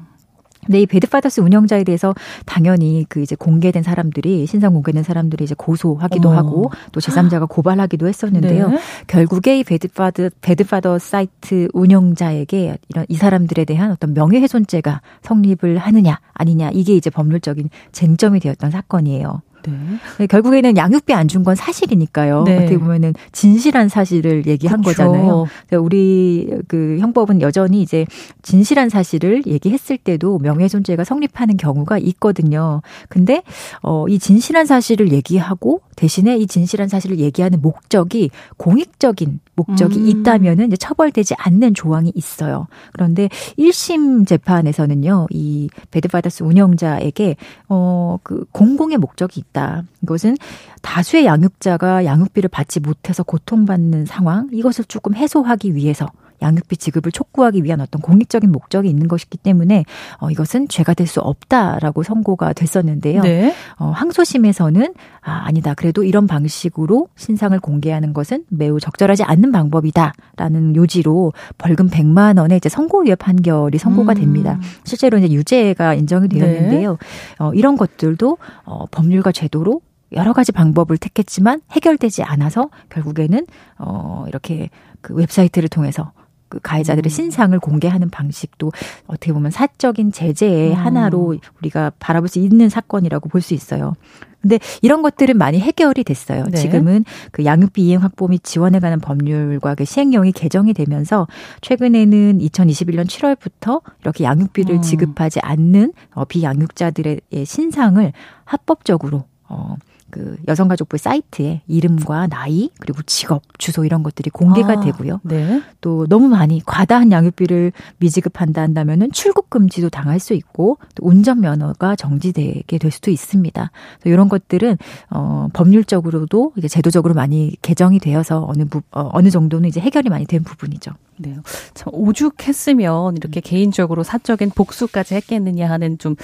근데 이 배드파더스 운영자에 대해서 당연히 그 이제 공개된 사람들이 신상 공개된 사람들이 이제 고소하기도 어. 하고 또 제3자가 고발하기도 했었는데요. 네. 결국에 이 배드파더 배드파더 사이트 운영자에게 이런 이 사람들에 대한 어떤 명예훼손죄가 성립을 하느냐 아니냐 이게 이제 법률적인 쟁점이 되었던 사건이에요. 네. 네. 결국에는 양육비 안 준 건 사실이니까요. 네. 어떻게 보면은 진실한 사실을 얘기한 그렇죠. 거잖아요. 우리 그 형법은 여전히 이제 진실한 사실을 얘기했을 때도 명예훼손죄가 성립하는 경우가 있거든요. 근데 어 이 진실한 사실을 얘기하고 대신에 이 진실한 사실을 얘기하는 목적이 공익적인 목적이 음. 있다면은 이제 처벌되지 않는 조항이 있어요. 그런데 1심 재판에서는요, 이 베드파더스 운영자에게 어 그 공공의 목적이 있다. 이것은 다수의 양육자가 양육비를 받지 못해서 고통받는 상황 이것을 조금 해소하기 위해서 양육비 지급을 촉구하기 위한 어떤 공익적인 목적이 있는 것이기 때문에 어, 이것은 죄가 될 수 없다라고 선고가 됐었는데요. 네. 어, 항소심에서는 아, 아니다. 그래도 이런 방식으로 신상을 공개하는 것은 매우 적절하지 않는 방법이다라는 요지로 벌금 100만 원의 이제 선고유예 판결이 선고가 음. 됩니다. 실제로 이제 유죄가 인정이 되었는데요. 네. 어, 이런 것들도 어, 법률과 제도로 여러 가지 방법을 택했지만 해결되지 않아서 결국에는 어 이렇게 그 웹사이트를 통해서 그 가해자들의 음. 신상을 공개하는 방식도 어떻게 보면 사적인 제재의 음. 하나로 우리가 바라볼 수 있는 사건이라고 볼 수 있어요. 근데 이런 것들은 많이 해결이 됐어요. 네. 지금은 그 양육비 이행 확보 및 지원에 관한 법률과 그 시행령이 개정이 되면서 최근에는 2021년 7월부터 이렇게 양육비를 음. 지급하지 않는 어, 비양육자들의 신상을 합법적으로 어 그 여성가족부 사이트에 이름과 나이 그리고 직업, 주소 이런 것들이 공개가 아, 되고요. 네. 또 너무 많이 과다한 양육비를 미지급한다 한다면은 출국 금지도 당할 수 있고 또 운전 면허가 정지되게 될 수도 있습니다. 이런 것들은 어 법률적으로도 이제 제도적으로 많이 개정이 되어서 어느 부, 어, 어느 정도는 이제 해결이 많이 된 부분이죠. 네. 참 오죽했으면 이렇게 개인적으로 사적인 복수까지 했겠느냐 하는 좀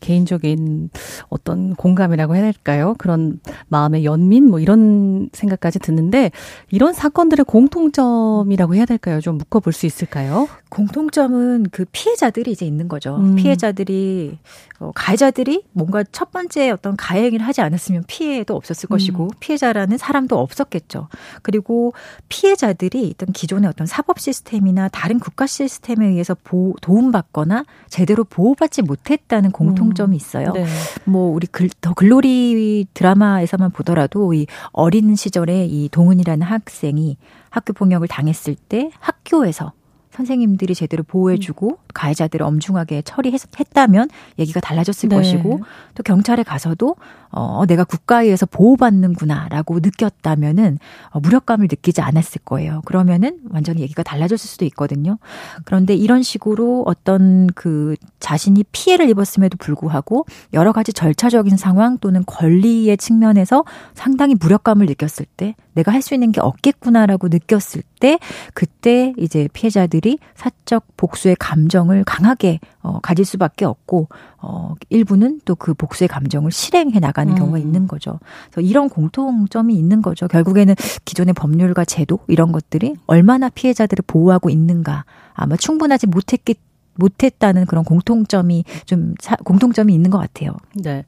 개인적인 어떤 공감이라고 해야 될까요? 그런 마음의 연민 뭐 이런 생각까지 드는데 이런 사건들의 공통점이라고 해야 될까요? 좀 묶어 볼 수 있을까요? 공통점은 그 피해자들이 이제 있는 거죠. 음. 피해자들이 어, 가해자들이 뭔가 첫 번째 어떤 가해 행위를 하지 않았으면 피해도 없었을 것이고 음. 피해자라는 사람도 없었겠죠. 그리고 피해자들이 어떤 기존의 어떤 사법 시스템이나 다른 국가 시스템에 의해서 보, 도움받거나 제대로 보호받지 못했다는 공통점이 있어요. 네. 뭐 우리 글, 더 글로리 드라마에서만 보더라도 이 어린 시절에 이 동은이라는 학생이 학교 폭력을 당했을 때 학교에서 선생님들이 제대로 보호해주고 가해자들을 엄중하게 처리했다면 얘기가 달라졌을 네. 것이고 또 경찰에 가서도 어 내가 국가에 의해서 보호받는구나라고 느꼈다면은 어, 무력감을 느끼지 않았을 거예요. 그러면은 완전히 얘기가 달라졌을 수도 있거든요. 그런데 이런 식으로 어떤 그 자신이 피해를 입었음에도 불구하고 여러 가지 절차적인 상황 또는 권리의 측면에서 상당히 무력감을 느꼈을 때 내가 할 수 있는 게 없겠구나라고 느꼈을 때 그때 이제 피해자들이 사적 복수의 감정 을 강하게 어, 가질 수밖에 없고 어, 일부는 또 그 복수의 감정을 실행해 나가는 음. 경우가 있는 거죠. 그래서 이런 공통점이 있는 거죠. 결국에는 기존의 법률과 제도 이런 것들이 얼마나 피해자들을 보호하고 있는가 아마 충분하지 못했기 못했다는 그런 공통점이 좀 사, 공통점이 있는 것 같아요. 네.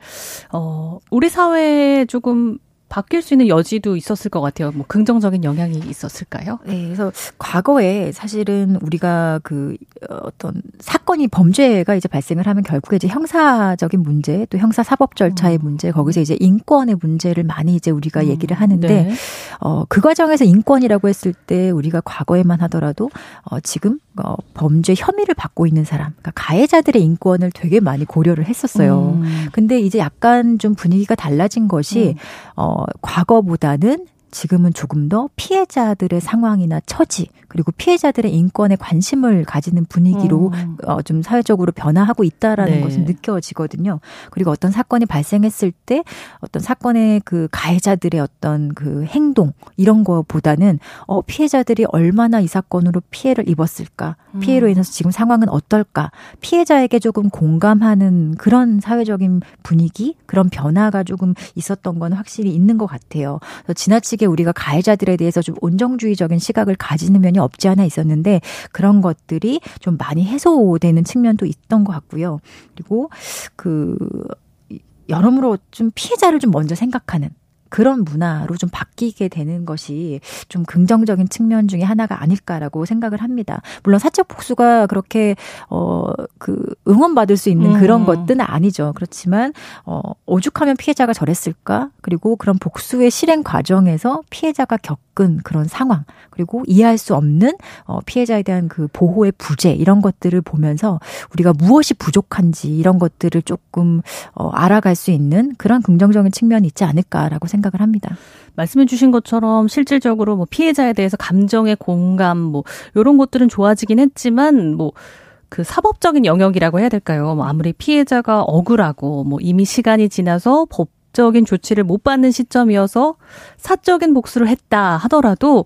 어, 우리 사회에 조금 바뀔 수 있는 여지도 있었을 것 같아요. 뭐 긍정적인 영향이 있었을까요? 네, 그래서 과거에 사실은 우리가 그 어떤 사건이 범죄가 이제 발생을 하면 결국에 이제 형사적인 문제 또 형사 사법 절차의 음. 문제 거기서 이제 인권의 문제를 많이 이제 우리가 얘기를 하는데 네. 어, 그 과정에서 인권이라고 했을 때 우리가 과거에만 하더라도 어, 지금 어, 범죄 혐의를 받고 있는 사람, 그러니까 가해자들의 인권을 되게 많이 고려를 했었어요. 음. 근데 이제 약간 좀 분위기가 달라진 것이 어 과거보다는 지금은 조금 더 피해자들의 상황이나 처지 그리고 피해자들의 인권에 관심을 가지는 분위기로 음. 어, 좀 사회적으로 변화하고 있다라는 네. 것은 느껴지거든요. 그리고 어떤 사건이 발생했을 때 어떤 사건의 그 가해자들의 어떤 그 행동 이런 거보다는 어, 피해자들이 얼마나 이 사건으로 피해를 입었을까, 피해로 음. 인해서 지금 상황은 어떨까, 피해자에게 조금 공감하는 그런 사회적인 분위기, 그런 변화가 조금 있었던 건 확실히 있는 것 같아요. 그래서 지나치게 우리가 가해자들에 대해서 좀 온정주의적인 시각을 가지는 면이 없지 않아 있었는데 그런 것들이 좀 많이 해소되는 측면도 있던 것 같고요. 그리고 그 여러모로 좀 피해자를 좀 먼저 생각하는 그런 문화로 좀 바뀌게 되는 것이 좀 긍정적인 측면 중에 하나가 아닐까라고 생각을 합니다. 물론 사적 복수가 그렇게 어그 응원받을 수 있는 그런 음. 것들은 아니죠. 그렇지만 어 오죽하면 피해자가 저랬을까? 그리고 그런 복수의 실행 과정에서 피해자가 겪 은 그런 상황 그리고 이해할 수 없는 어 피해자에 대한 그 보호의 부재 이런 것들을 보면서 우리가 무엇이 부족한지 이런 것들을 조금 어 알아갈 수 있는 그런 긍정적인 측면이 있지 않을까라고. 생각을 합니다. 말씀해 주신 것처럼 실질적으로 뭐 피해자에 대해서 감정의 공감 뭐 이런 것들은 좋아지긴 했지만 뭐그 사법적인 영역이라고 해야 될까요? 뭐 아무리 피해자가 억울하고 뭐 이미 시간이 지나서 법 적인 조치를 못 받는 시점이어서 사적인 복수를 했다 하더라도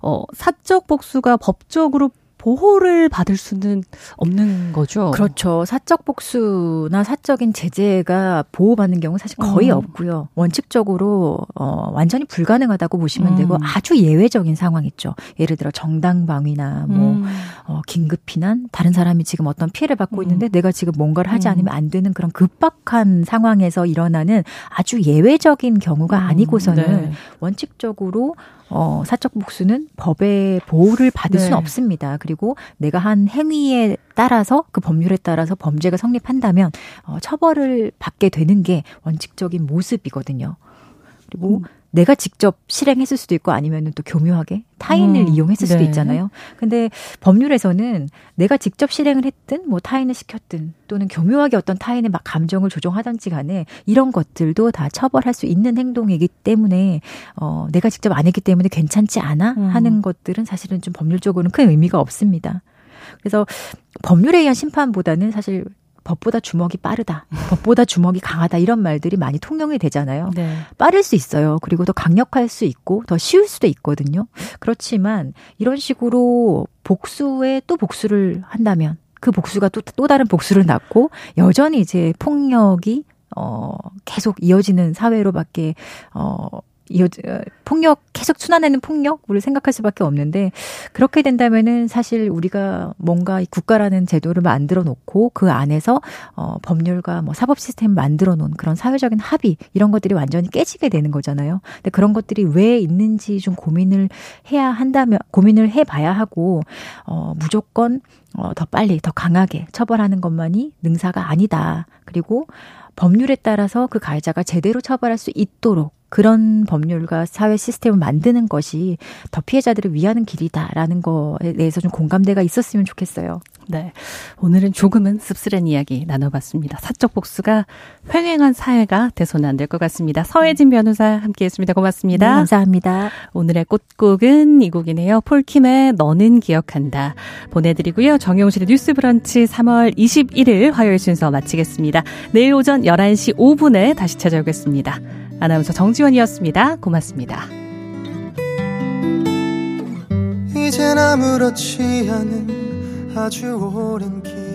어 사적 복수가 법적으로 보호를 받을 수는 없는 거죠. 그렇죠. 사적 복수나 사적인 제재가 보호받는 경우 사실 거의 음. 없고요. 원칙적으로 어 완전히 불가능하다고 보시면 음. 되고 아주 예외적인 상황 있죠. 예를 들어 정당 방위나 뭐 음. 어, 긴급 피난, 다른 사람이 지금 어떤 피해를 받고 음. 있는데 내가 지금 뭔가를 하지 음. 않으면 안 되는 그런 급박한 상황에서 일어나는 아주 예외적인 경우가 아니고서는 네. 원칙적으로 어, 사적 복수는 법의 보호를 받을 네. 수는 없습니다. 그리고 내가 한 행위에 따라서 그 법률에 따라서 범죄가 성립한다면 어, 처벌을 받게 되는 게 원칙적인 모습이거든요. 그리고 음. 내가 직접 실행했을 수도 있고 아니면은 또 교묘하게 타인을 음, 이용했을 수도 네. 있잖아요. 근데 법률에서는 내가 직접 실행을 했든 뭐 타인을 시켰든 또는 교묘하게 어떤 타인의 막 감정을 조종하든지 간에 이런 것들도 다 처벌할 수 있는 행동이기 때문에 어 내가 직접 안 했기 때문에 괜찮지 않아 음. 하는 것들은 사실은 좀 법률적으로는 큰 의미가 없습니다. 그래서 법률에 의한 심판보다는 사실 법보다 주먹이 빠르다, 법보다 주먹이 강하다 이런 말들이 많이 통용이 되잖아요. 네. 빠를 수 있어요. 그리고 더 강력할 수 있고 더 쉬울 수도 있거든요. 그렇지만 이런 식으로 복수에 또 복수를 한다면 그 복수가 또, 또 다른 복수를 낳고 여전히 이제 폭력이 어 계속 이어지는 사회로밖에 어 이 폭력 계속 순환하는 폭력을 생각할 수밖에 없는데 그렇게 된다면은 사실 우리가 뭔가 이 국가라는 제도를 만들어 놓고 그 안에서 어 법률과 뭐 사법 시스템을 만들어 놓은 그런 사회적인 합의 이런 것들이 완전히 깨지게 되는 거잖아요. 근데 그런 것들이 왜 있는지 좀 고민을 해야 한다면 고민을 해 봐야 하고 어 무조건 어더 빨리 더 강하게 처벌하는 것만이 능사가 아니다. 그리고 법률에 따라서 그 가해자가 제대로 처벌할 수 있도록 그런 법률과 사회 시스템을 만드는 것이 더 피해자들을 위하는 길이다라는 거에 대해서 좀 공감대가 있었으면 좋겠어요. 네. 오늘은 조금은 씁쓸한 이야기 나눠봤습니다. 사적 복수가 횡행한 사회가 돼서는 안 될 것 같습니다. 서혜진 변호사 함께 했습니다. 고맙습니다. 네, 감사합니다. 오늘의 꽃곡은 이 곡이네요. 폴킴의 너는 기억한다. 보내드리고요. 정용실의 뉴스 브런치 3월 21일 화요일 순서 마치겠습니다. 내일 오전 11시 5분에 다시 찾아오겠습니다. 아나운서 정지원이었습니다. 고맙습니다. 이젠 아무렇지 않은 아주 오랜 길